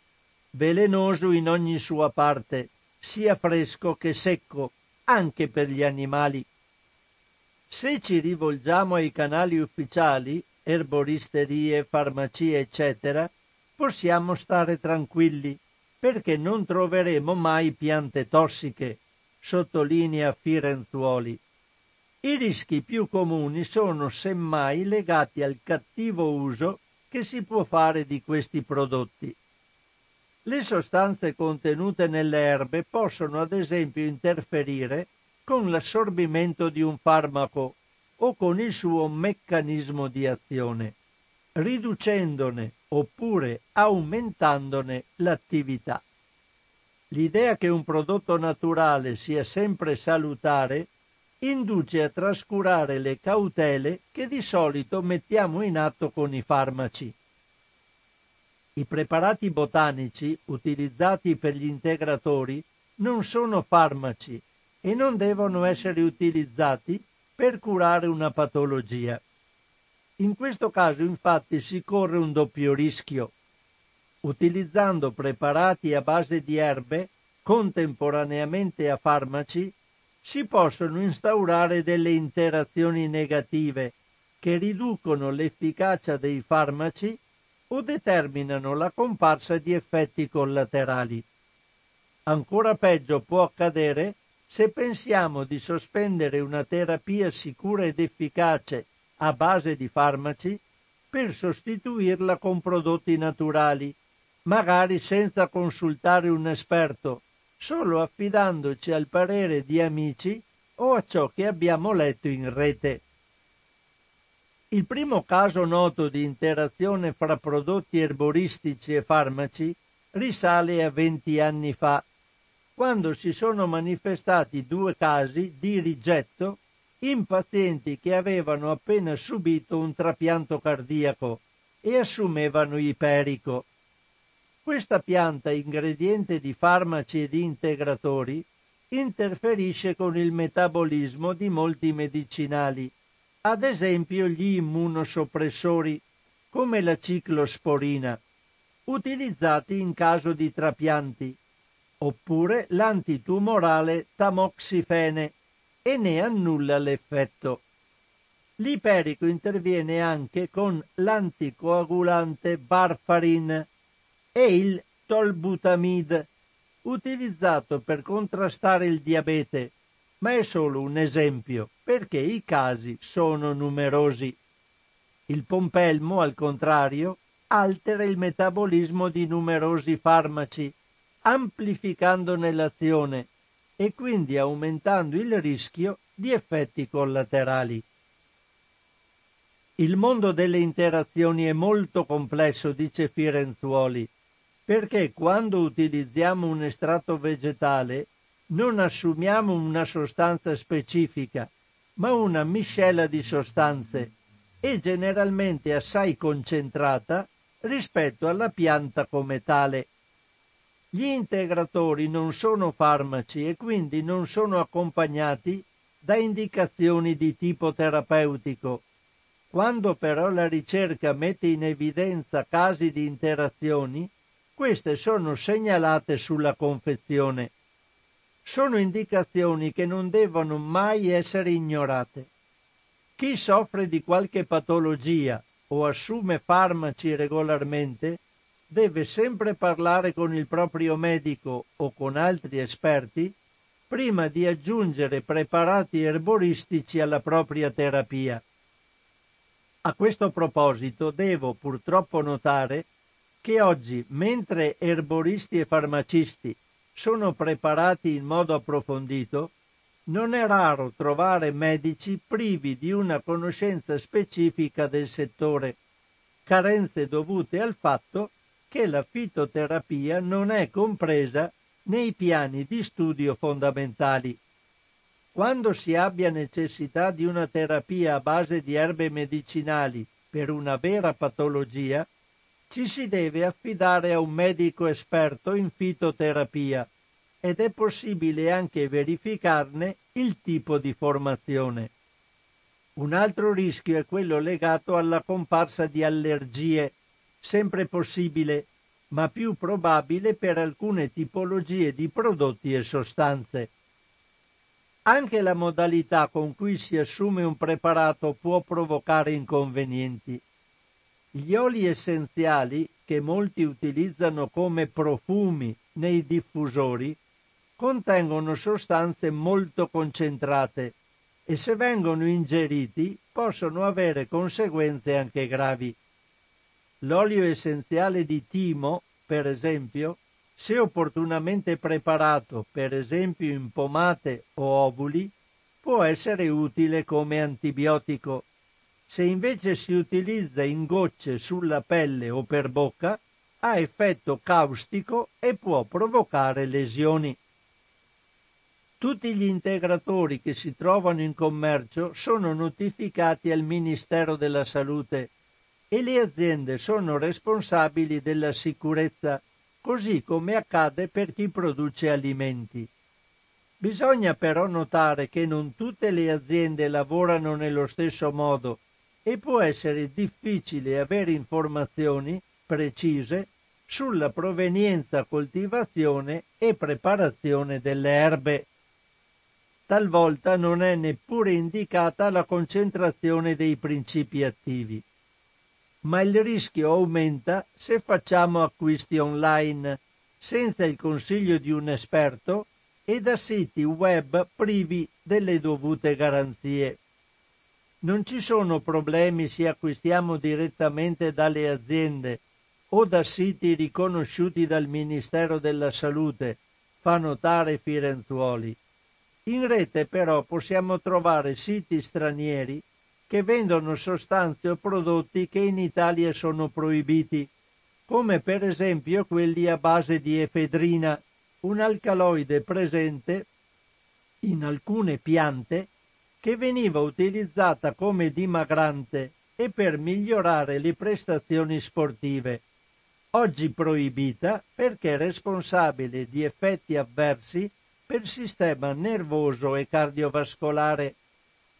velenoso in ogni sua parte, sia fresco che secco, anche per gli animali. Se ci rivolgiamo ai canali ufficiali, erboristerie, farmacie, eccetera, possiamo stare tranquilli perché non troveremo mai piante tossiche, sottolinea Firenzuoli. I rischi più comuni sono semmai legati al cattivo uso che si può fare di questi prodotti. Le sostanze contenute nelle erbe possono ad esempio interferire con l'assorbimento di un farmaco o con il suo meccanismo di azione, riducendone oppure aumentandone l'attività. L'idea che un prodotto naturale sia sempre salutare induce a trascurare le cautele che di solito mettiamo in atto con i farmaci. I preparati botanici utilizzati per gli integratori non sono farmaci e non devono essere utilizzati per curare una patologia. In questo caso infatti si corre un doppio rischio. Utilizzando preparati a base di erbe contemporaneamente a farmaci si possono instaurare delle interazioni negative che riducono l'efficacia dei farmaci o determinano la comparsa di effetti collaterali. Ancora peggio può accadere se pensiamo di sospendere una terapia sicura ed efficace a base di farmaci per sostituirla con prodotti naturali, magari senza consultare un esperto, solo affidandoci al parere di amici o a ciò che abbiamo letto in rete. Il primo caso noto di interazione fra prodotti erboristici e farmaci risale a 20 anni fa, quando si sono manifestati due casi di rigetto in pazienti che avevano appena subito un trapianto cardiaco e assumevano iperico. Questa pianta, ingrediente di farmaci e di integratori, interferisce con il metabolismo di molti medicinali ad esempio gli immunosoppressori come la ciclosporina, utilizzati in caso di trapianti, oppure l'antitumorale tamoxifene e ne annulla l'effetto. L'iperico interviene anche con l'anticoagulante Barfarin e il tolbutamide, utilizzato per contrastare il diabete, ma è solo un esempio perché i casi sono numerosi. Il pompelmo, al contrario, altera il metabolismo di numerosi farmaci, amplificandone l'azione e quindi aumentando il rischio di effetti collaterali. Il mondo delle interazioni è molto complesso, dice Firenzuoli, perché quando utilizziamo un estratto vegetale non assumiamo una sostanza specifica, ma una miscela di sostanze e generalmente assai concentrata rispetto alla pianta come tale. Gli integratori non sono farmaci e quindi non sono accompagnati da indicazioni di tipo terapeutico. Quando però la ricerca mette in evidenza casi di interazioni, queste sono segnalate sulla confezione sono indicazioni che non devono mai essere ignorate. Chi soffre di qualche patologia o assume farmaci regolarmente deve sempre parlare con il proprio medico o con altri esperti prima di aggiungere preparati erboristici alla propria terapia. A questo proposito devo purtroppo notare che oggi, mentre erboristi e farmacisti sono preparati in modo approfondito, non è raro trovare medici privi di una conoscenza specifica del settore, carenze dovute al fatto che la fitoterapia non è compresa nei piani di studio fondamentali. Quando si abbia necessità di una terapia a base di erbe medicinali per una vera patologia, ci si deve affidare a un medico esperto in fitoterapia ed è possibile anche verificarne il tipo di formazione. Un altro rischio è quello legato alla comparsa di allergie, sempre possibile, ma più probabile per alcune tipologie di prodotti e sostanze. Anche la modalità con cui si assume un preparato può provocare inconvenienti. Gli oli essenziali, che molti utilizzano come profumi nei diffusori contengono sostanze molto concentrate e se vengono ingeriti possono avere conseguenze anche gravi. L'olio essenziale di timo, per esempio, se opportunamente preparato, per esempio in pomate o ovuli, può essere utile come antibiotico. Se invece si utilizza in gocce sulla pelle o per bocca, ha effetto caustico e può provocare lesioni. Tutti gli integratori che si trovano in commercio sono notificati al Ministero della Salute e le aziende sono responsabili della sicurezza, così come accade per chi produce alimenti. Bisogna però notare che non tutte le aziende lavorano nello stesso modo e può essere difficile avere informazioni precise sulla provenienza, coltivazione e preparazione delle erbe. Talvolta non è neppure indicata la concentrazione dei principi attivi. Ma il rischio aumenta se facciamo acquisti online senza il consiglio di un esperto e da siti web privi delle dovute garanzie. Non ci sono problemi se acquistiamo direttamente dalle aziende o da siti riconosciuti dal Ministero della Salute, fa notare Firenzuoli. In rete però possiamo trovare siti stranieri che vendono sostanze o prodotti che in Italia sono proibiti, come per esempio quelli a base di efedrina, un alcaloide presente in alcune piante che veniva utilizzata come dimagrante e per migliorare le prestazioni sportive, oggi proibita perché responsabile di effetti avversi per sistema nervoso e cardiovascolare,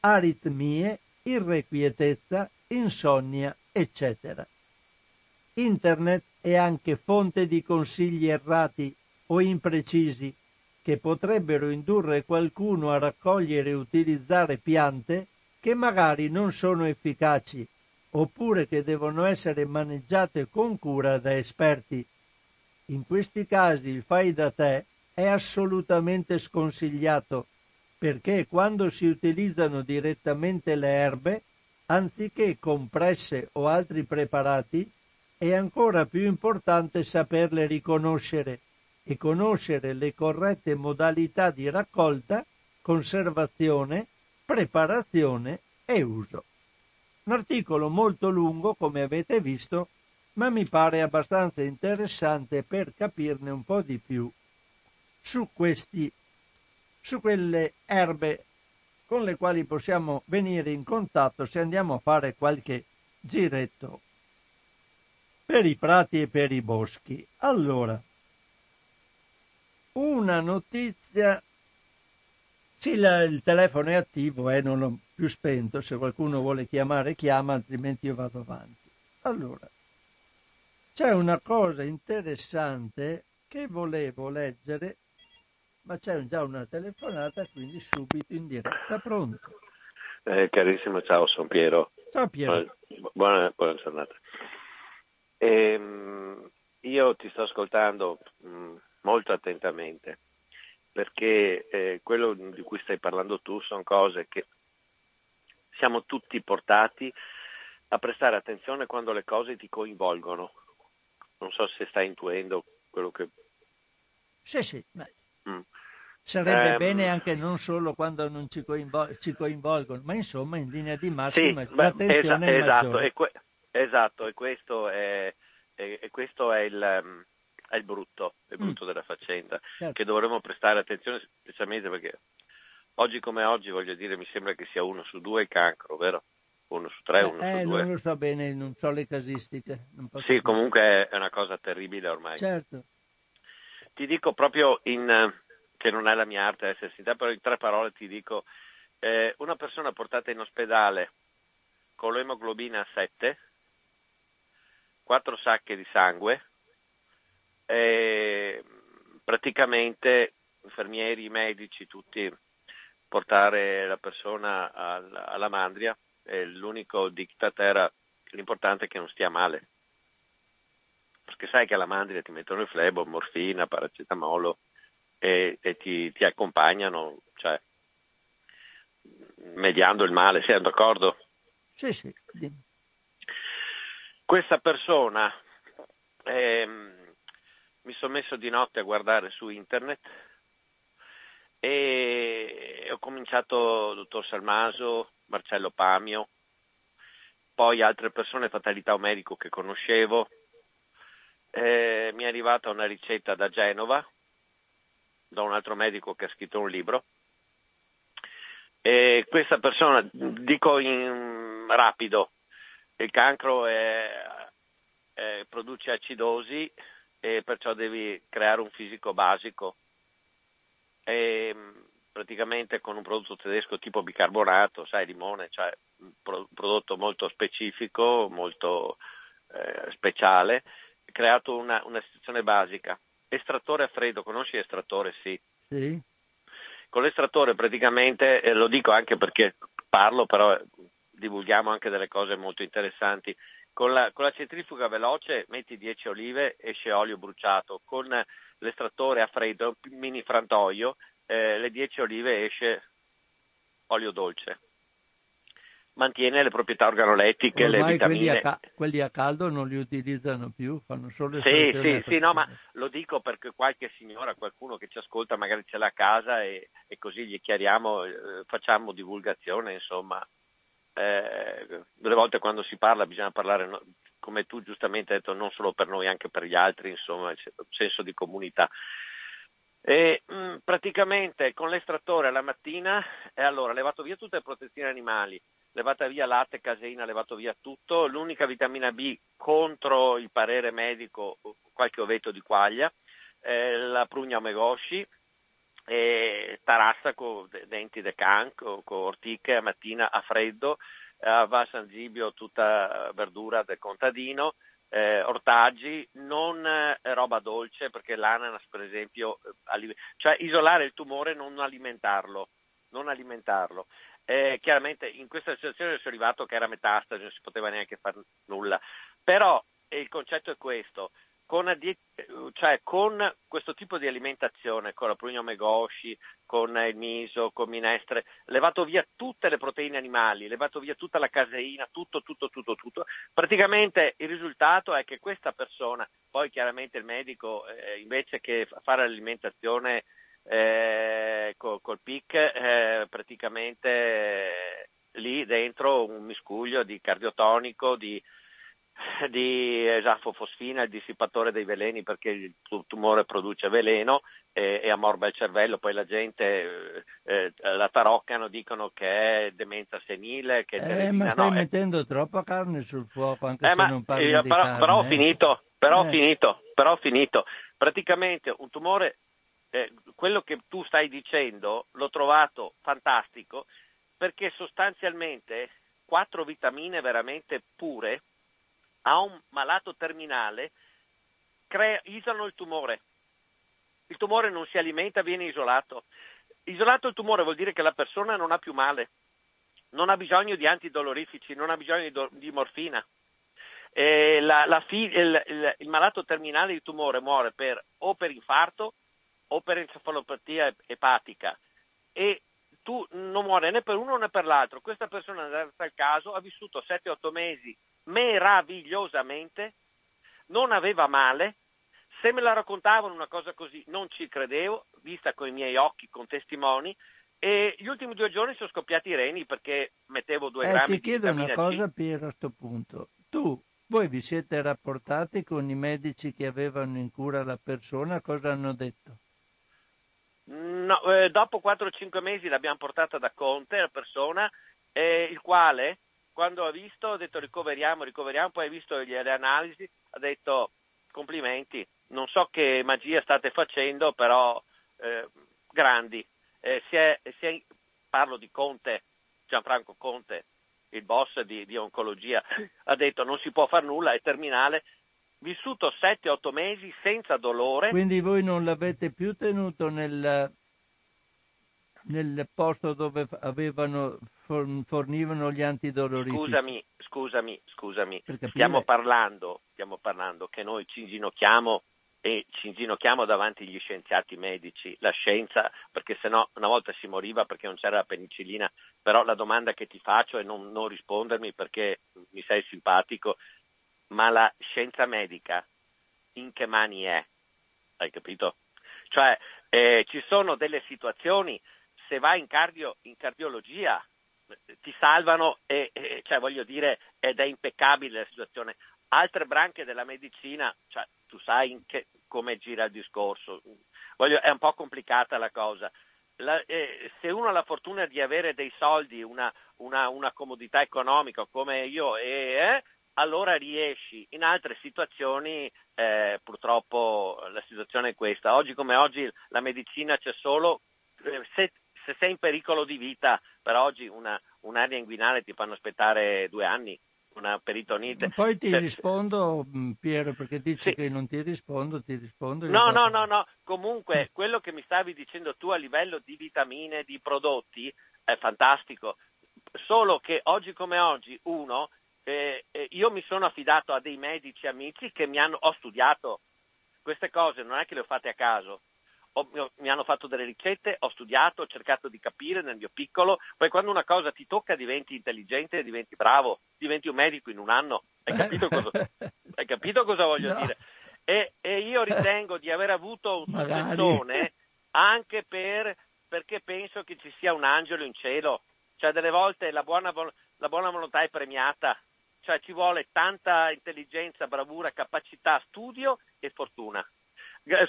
aritmie, irrequietezza, insonnia, eccetera. Internet è anche fonte di consigli errati o imprecisi che potrebbero indurre qualcuno a raccogliere e utilizzare piante che magari non sono efficaci oppure che devono essere maneggiate con cura da esperti. In questi casi il fai da te è assolutamente sconsigliato perché quando si utilizzano direttamente le erbe, anziché compresse o altri preparati, è ancora più importante saperle riconoscere e conoscere le corrette modalità di raccolta, conservazione, preparazione e uso. Un articolo molto lungo, come avete visto, ma mi pare abbastanza interessante per capirne un po' di più su questi su quelle erbe con le quali possiamo venire in contatto se andiamo a fare qualche giretto per i prati e per i boschi. Allora, una notizia. Sì, la, il telefono è attivo e eh, non l'ho più spento. Se qualcuno vuole chiamare, chiama, altrimenti io vado avanti. Allora, c'è una cosa interessante che volevo leggere, ma c'è già una telefonata, quindi subito in diretta. Pronto? Eh, carissimo, ciao, sono Piero. Ciao Piero. Buona, buona giornata. Ehm, io ti sto ascoltando. Mh, mm, molto attentamente, perché eh, quello di cui stai parlando tu sono cose che siamo tutti portati a prestare attenzione quando le cose ti coinvolgono. Non so se stai intuendo quello che... Sì, sì. Mm. Sarebbe um, bene anche non solo quando non ci, coinvol- ci, coinvolgono, ma insomma in linea di massima sì, l'attenzione beh, esatto, è esatto, que- esatto, e questo è, e, e questo è il, um, è il brutto, è il mm. brutto mm. della faccenda, certo. che dovremmo prestare attenzione specialmente perché oggi come oggi, voglio dire, mi sembra che sia uno su due il cancro, vero? Uno su tre, eh, uno eh, su due. Non lo so bene, non so le casistiche. sì, dire. comunque è una cosa terribile ormai. Certo. Ti dico proprio in, che non è la mia arte essere sincera, però in tre parole ti dico, eh, una persona portata in ospedale con l'emoglobina a 7, quattro sacche di sangue, e praticamente infermieri, medici, tutti portare la persona alla mandria e l'unico diktat era l'importante è che non stia male. perché sai che alla mandria ti mettono il flebo, morfina, paracetamolo e, e ti, ti, accompagnano, cioè, mediando il male, siamo d'accordo? Sì, sì. Questa persona, ehm, mi sono messo di notte a guardare su internet e ho cominciato dottor Salmaso, Marcello Pamio, poi altre persone, fatalità o medico che conoscevo. Eh, mi è arrivata una ricetta da Genova, da un altro medico che ha scritto un libro. E questa persona, dico in rapido, il cancro è, è, produce acidosi e perciò devi creare un fisico basico e praticamente con un prodotto tedesco tipo bicarbonato, sai, limone, cioè un prodotto molto specifico, molto eh, speciale, creato una, una situazione basica. Estrattore a freddo, conosci l'estrattore? Sì. sì. Con l'estrattore praticamente, eh, lo dico anche perché parlo, però divulghiamo anche delle cose molto interessanti. Con la, con la centrifuga veloce metti 10 olive, esce olio bruciato. Con l'estrattore a freddo, mini frantoio, eh, le 10 olive esce olio dolce. Mantiene le proprietà organolettiche, Ormai le vitamine. Quelli a, ca- quelli a, caldo non li utilizzano più, fanno solo Sì, sì, sì, no, ma lo dico perché qualche signora, qualcuno che ci ascolta magari ce l'ha a casa e, e così gli chiariamo, eh, facciamo divulgazione, insomma. Eh, delle volte quando si parla bisogna parlare come tu giustamente hai detto, non solo per noi, anche per gli altri, insomma, il senso di comunità. E, mh, mm, praticamente con l'estrattore alla mattina, e allora levato via tutte le protezioni animali, levata via latte, caseina, levato via tutto, l'unica vitamina B contro il parere medico, qualche ovetto di quaglia, eh, la prugna omegoshi, e tarassa con denti de can, con ortiche a mattina a freddo, a va San Zibio tutta verdura del contadino, eh, ortaggi, non eh, roba dolce perché l'ananas per esempio, eh, cioè isolare il tumore, non alimentarlo, non alimentarlo. Eh, chiaramente in questa situazione sono arrivato che era metastasi, non si poteva neanche fare nulla, però il concetto è questo, con, cioè, con, questo tipo di alimentazione, con la prugna megoshi, con il miso, con minestre, levato via tutte le proteine animali, levato via tutta la caseina, tutto, tutto, tutto, tutto, praticamente il risultato è che questa persona, poi chiaramente il medico, eh, invece che fare l'alimentazione eh, col, col PIC, eh, praticamente eh, lì dentro un miscuglio di cardiotonico, di di esafofosfina, il dissipatore dei veleni perché il tumore produce veleno e, e ammorba il cervello, poi la gente eh, eh, la taroccano, dicono che è demenza senile, che è eh, ma stai no, mettendo è... troppa carne sul fuoco anche eh, se ma, non parli io, di però, carne. Però ho eh. finito, però ho Eh. finito, però ho finito. Praticamente un tumore, eh, quello che tu stai dicendo, l'ho trovato fantastico perché sostanzialmente quattro vitamine veramente pure a un malato terminale crea, isolano il tumore. Il tumore non si alimenta, viene isolato. Isolato il tumore vuol dire che la persona non ha più male, non ha bisogno di antidolorifici, non ha bisogno di, do, di morfina. La, la fi, il, il, il, malato terminale di tumore muore per, o per infarto o per encefalopatia epatica e tu non muore né per uno né per l'altro. Questa persona, nel caso, ha vissuto 7-8 mesi meravigliosamente, non aveva male. Se me la raccontavano una cosa così non ci credevo, vista con i miei occhi, con testimoni, e gli ultimi due giorni sono scoppiati i reni perché mettevo due eh, grammi ti di chiedo una cosa C. Piero a questo punto. Tu, voi vi siete rapportati con i medici che avevano in cura la persona, cosa hanno detto? No, eh, dopo 4-5 mesi l'abbiamo portata da Conte, la persona, eh, il quale quando ha visto ha detto ricoveriamo, ricoveriamo, poi ha visto le analisi, ha detto complimenti, non so che magia state facendo, però eh, grandi. Eh, si è, si è, parlo di Conte, Gianfranco Conte, il boss di, di oncologia, ha detto non si può fare nulla, è terminale, vissuto 7-8 mesi senza dolore. Quindi voi non l'avete più tenuto nel, nel posto dove avevano fornivano gli antidolorifici. Scusami, scusami, scusami. Stiamo parlando, stiamo parlando che noi ci inginocchiamo e ci inginocchiamo davanti agli scienziati medici, la scienza, perché sennò una volta si moriva perché non c'era la penicillina, però la domanda che ti faccio è non, non rispondermi perché mi sei simpatico, ma la scienza medica in che mani è? Hai capito? Cioè, eh, ci sono delle situazioni, se vai in, cardio, in cardiologia, ti salvano e, e, cioè, voglio dire, ed è impeccabile la situazione. Altre branche della medicina, cioè, tu sai che, come gira il discorso, voglio, è un po' complicata la cosa. La, eh, se uno ha la fortuna di avere dei soldi, una, una, una comodità economica come io, eh, allora riesci. In altre situazioni eh, purtroppo la situazione è questa. Oggi come oggi la medicina c'è solo eh, se, se, sei in pericolo di vita, per oggi una, un'aria inguinale ti fanno aspettare due anni una peritonite. Poi ti per... rispondo, mm, Piero, perché dici sì. che non ti rispondo, ti rispondo. No, no, no, no. Comunque, quello che mi stavi dicendo tu a livello di vitamine, di prodotti, è fantastico. Solo che oggi come oggi, uno, eh, eh, io mi sono affidato a dei medici amici che mi hanno, ho studiato queste cose, non è che le ho fatte a caso ho, mi hanno fatto delle ricette, ho studiato, ho cercato di capire nel mio piccolo, poi quando una cosa ti tocca diventi intelligente, diventi bravo, diventi un medico in un anno, hai capito cosa, hai capito cosa voglio no. dire? E, e, io ritengo di aver avuto un successone anche per, perché penso che ci sia un angelo in cielo, cioè delle volte la buona, la buona volontà è premiata, cioè ci vuole tanta intelligenza, bravura, capacità, studio e fortuna.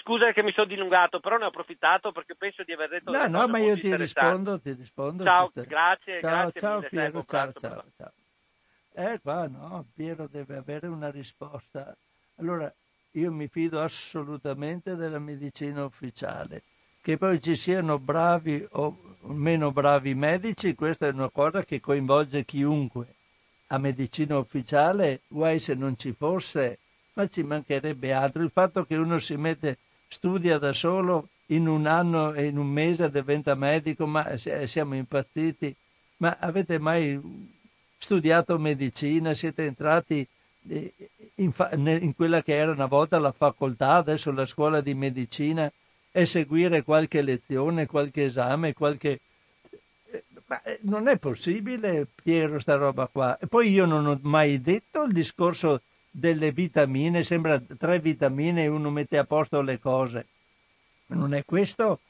Scusa che mi sono dilungato, però ne ho approfittato perché penso di aver detto No, no, ma io ti rispondo, ti rispondo. Ciao, grazie, ciao, grazie ciao mille, Piero, ciao, ciao, ciao. Eh, qua no, Piero deve avere una risposta. Allora, io mi fido assolutamente della medicina ufficiale. Che poi ci siano bravi o meno bravi medici, questa è una cosa che coinvolge chiunque. A medicina ufficiale, guai se non ci fosse ma ci mancherebbe altro. Il fatto che uno si mette, studia da solo in un anno e in un mese diventa medico, ma siamo impazziti. Ma avete mai studiato medicina? Siete entrati eh, in, fa- in quella che era una volta la facoltà, adesso la scuola di medicina, e seguire qualche lezione, qualche esame, qualche... Eh, ma eh, non è possibile, Piero, sta roba qua. E poi io non ho mai detto il discorso delle vitamine, sembra tre vitamine e uno mette a posto le cose. Non è questo.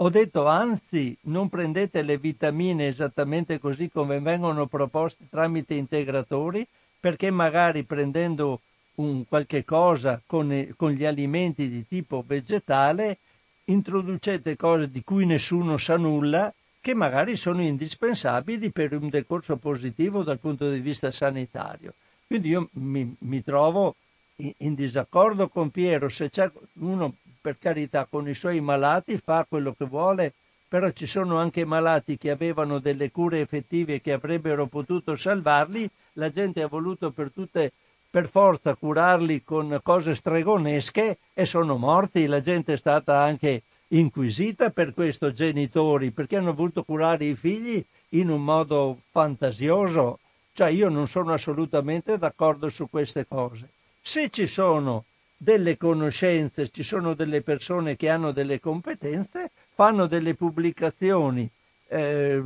Ho detto anzi, non prendete le vitamine esattamente così come vengono proposte tramite integratori, perché magari prendendo un qualche cosa con, con gli alimenti di tipo vegetale introducete cose di cui nessuno sa nulla che magari sono indispensabili per un decorso positivo dal punto di vista sanitario. Quindi io mi, mi trovo in, in, disaccordo con Piero, se c'è uno per carità con i suoi malati fa quello che vuole, però ci sono anche malati che avevano delle cure effettive che avrebbero potuto salvarli, la gente ha voluto per tutte per forza curarli con cose stregonesche e sono morti, la gente è stata anche inquisita per questo genitori, perché hanno voluto curare i figli in un modo fantasioso cioè io non sono assolutamente d'accordo su queste cose. Se ci sono delle conoscenze, ci sono delle persone che hanno delle competenze, fanno delle pubblicazioni, eh,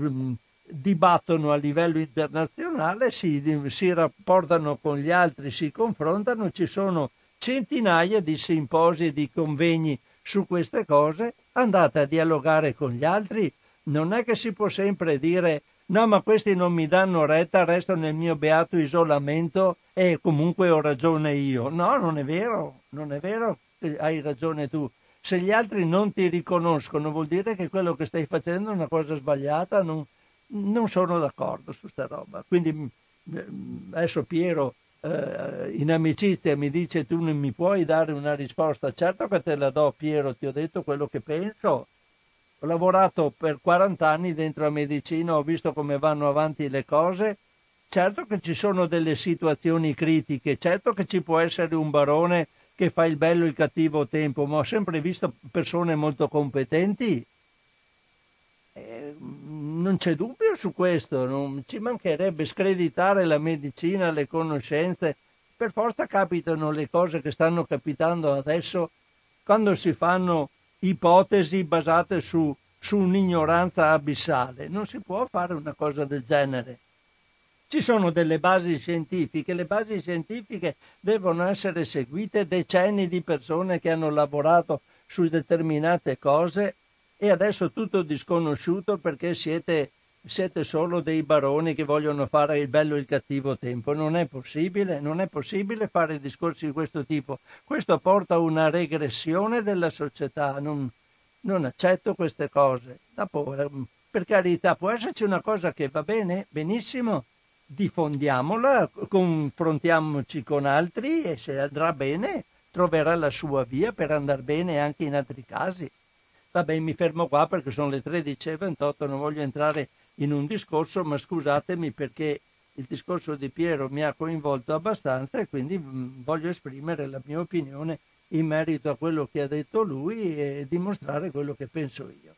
dibattono a livello internazionale, si, si rapportano con gli altri, si confrontano, ci sono centinaia di simposi e di convegni su queste cose, andate a dialogare con gli altri, non è che si può sempre dire No, ma questi non mi danno retta, resto nel mio beato isolamento e comunque ho ragione io. No, non è vero, non è vero che hai ragione tu. Se gli altri non ti riconoscono vuol dire che quello che stai facendo è una cosa sbagliata, non, non sono d'accordo su sta roba. Quindi mm, adesso Piero eh, in amicizia mi dice tu non mi puoi dare una risposta. Certo che te la do Piero, ti ho detto quello che penso ho lavorato per 40 anni dentro la medicina, ho visto come vanno avanti le cose. Certo che ci sono delle situazioni critiche, certo che ci può essere un barone che fa il bello e il cattivo tempo, ma ho sempre visto persone molto competenti. Eh, non c'è dubbio su questo, non ci mancherebbe screditare la medicina, le conoscenze. Per forza capitano le cose che stanno capitando adesso quando si fanno ipotesi basate su, su un'ignoranza abissale. Non si può fare una cosa del genere. Ci sono delle basi scientifiche, le basi scientifiche devono essere seguite decenni di persone che hanno lavorato su determinate cose e adesso tutto disconosciuto perché siete, siete solo dei baroni che vogliono fare il bello e il cattivo tempo. Non è possibile, non è possibile fare discorsi di questo tipo. Questo porta a una regressione della società. Non, non accetto queste cose. Dopo, ehm, per carità, può esserci una cosa che va bene, benissimo, diffondiamola, confrontiamoci con altri e se andrà bene troverà la sua via per andare bene anche in altri casi. Vabbè, mi fermo qua perché sono le 13.28, non voglio entrare in un discorso, ma scusatemi perché il discorso di Piero mi ha coinvolto abbastanza e quindi mm, voglio esprimere la mia opinione in merito a quello che ha detto lui e dimostrare quello che penso io.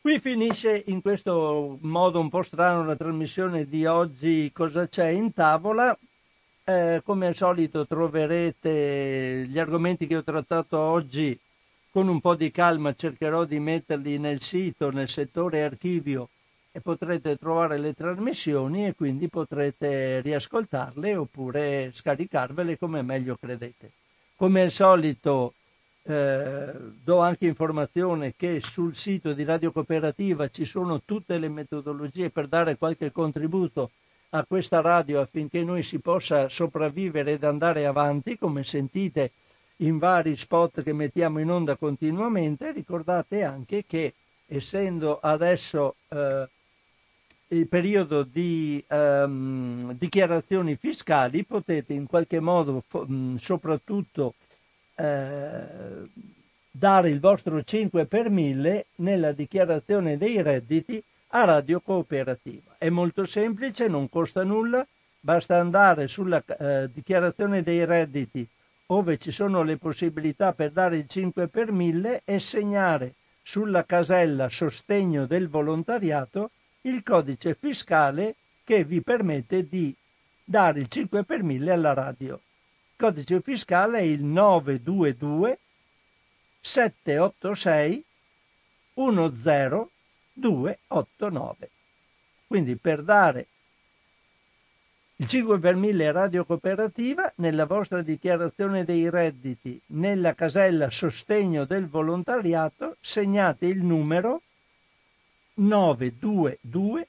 Qui finisce in questo modo un po' strano la trasmissione di oggi Cosa c'è in tavola. Eh, come al solito troverete gli argomenti che ho trattato oggi con un po' di calma cercherò di metterli nel sito, nel settore archivio e potrete trovare le trasmissioni e quindi potrete riascoltarle oppure scaricarvele come meglio credete. Come al solito eh, do anche informazione che sul sito di Radio Cooperativa ci sono tutte le metodologie per dare qualche contributo a questa radio affinché noi si possa sopravvivere ed andare avanti, come sentite in vari spot che mettiamo in onda continuamente, ricordate anche che essendo adesso eh, il periodo di ehm, dichiarazioni fiscali potete in qualche modo fo- soprattutto eh, dare il vostro 5 per 1000 nella dichiarazione dei redditi a Radio Cooperativa. È molto semplice, non costa nulla, basta andare sulla eh, dichiarazione dei redditi dove ci sono le possibilità per dare il 5 per 1000 e segnare sulla casella sostegno del volontariato il codice fiscale che vi permette di dare il 5 per 1000 alla radio. Il codice fiscale è il 922 786 10289. Quindi per dare il 5 per 1000 Radio Cooperativa, nella vostra dichiarazione dei redditi, nella casella sostegno del volontariato, segnate il numero 922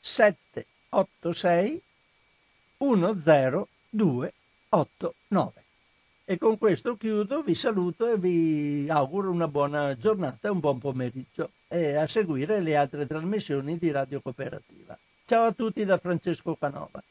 786 10289. E con questo chiudo, vi saluto e vi auguro una buona giornata e un buon pomeriggio e a seguire le altre trasmissioni di Radio Cooperativa. Ciao a tutti da Francesco Canova.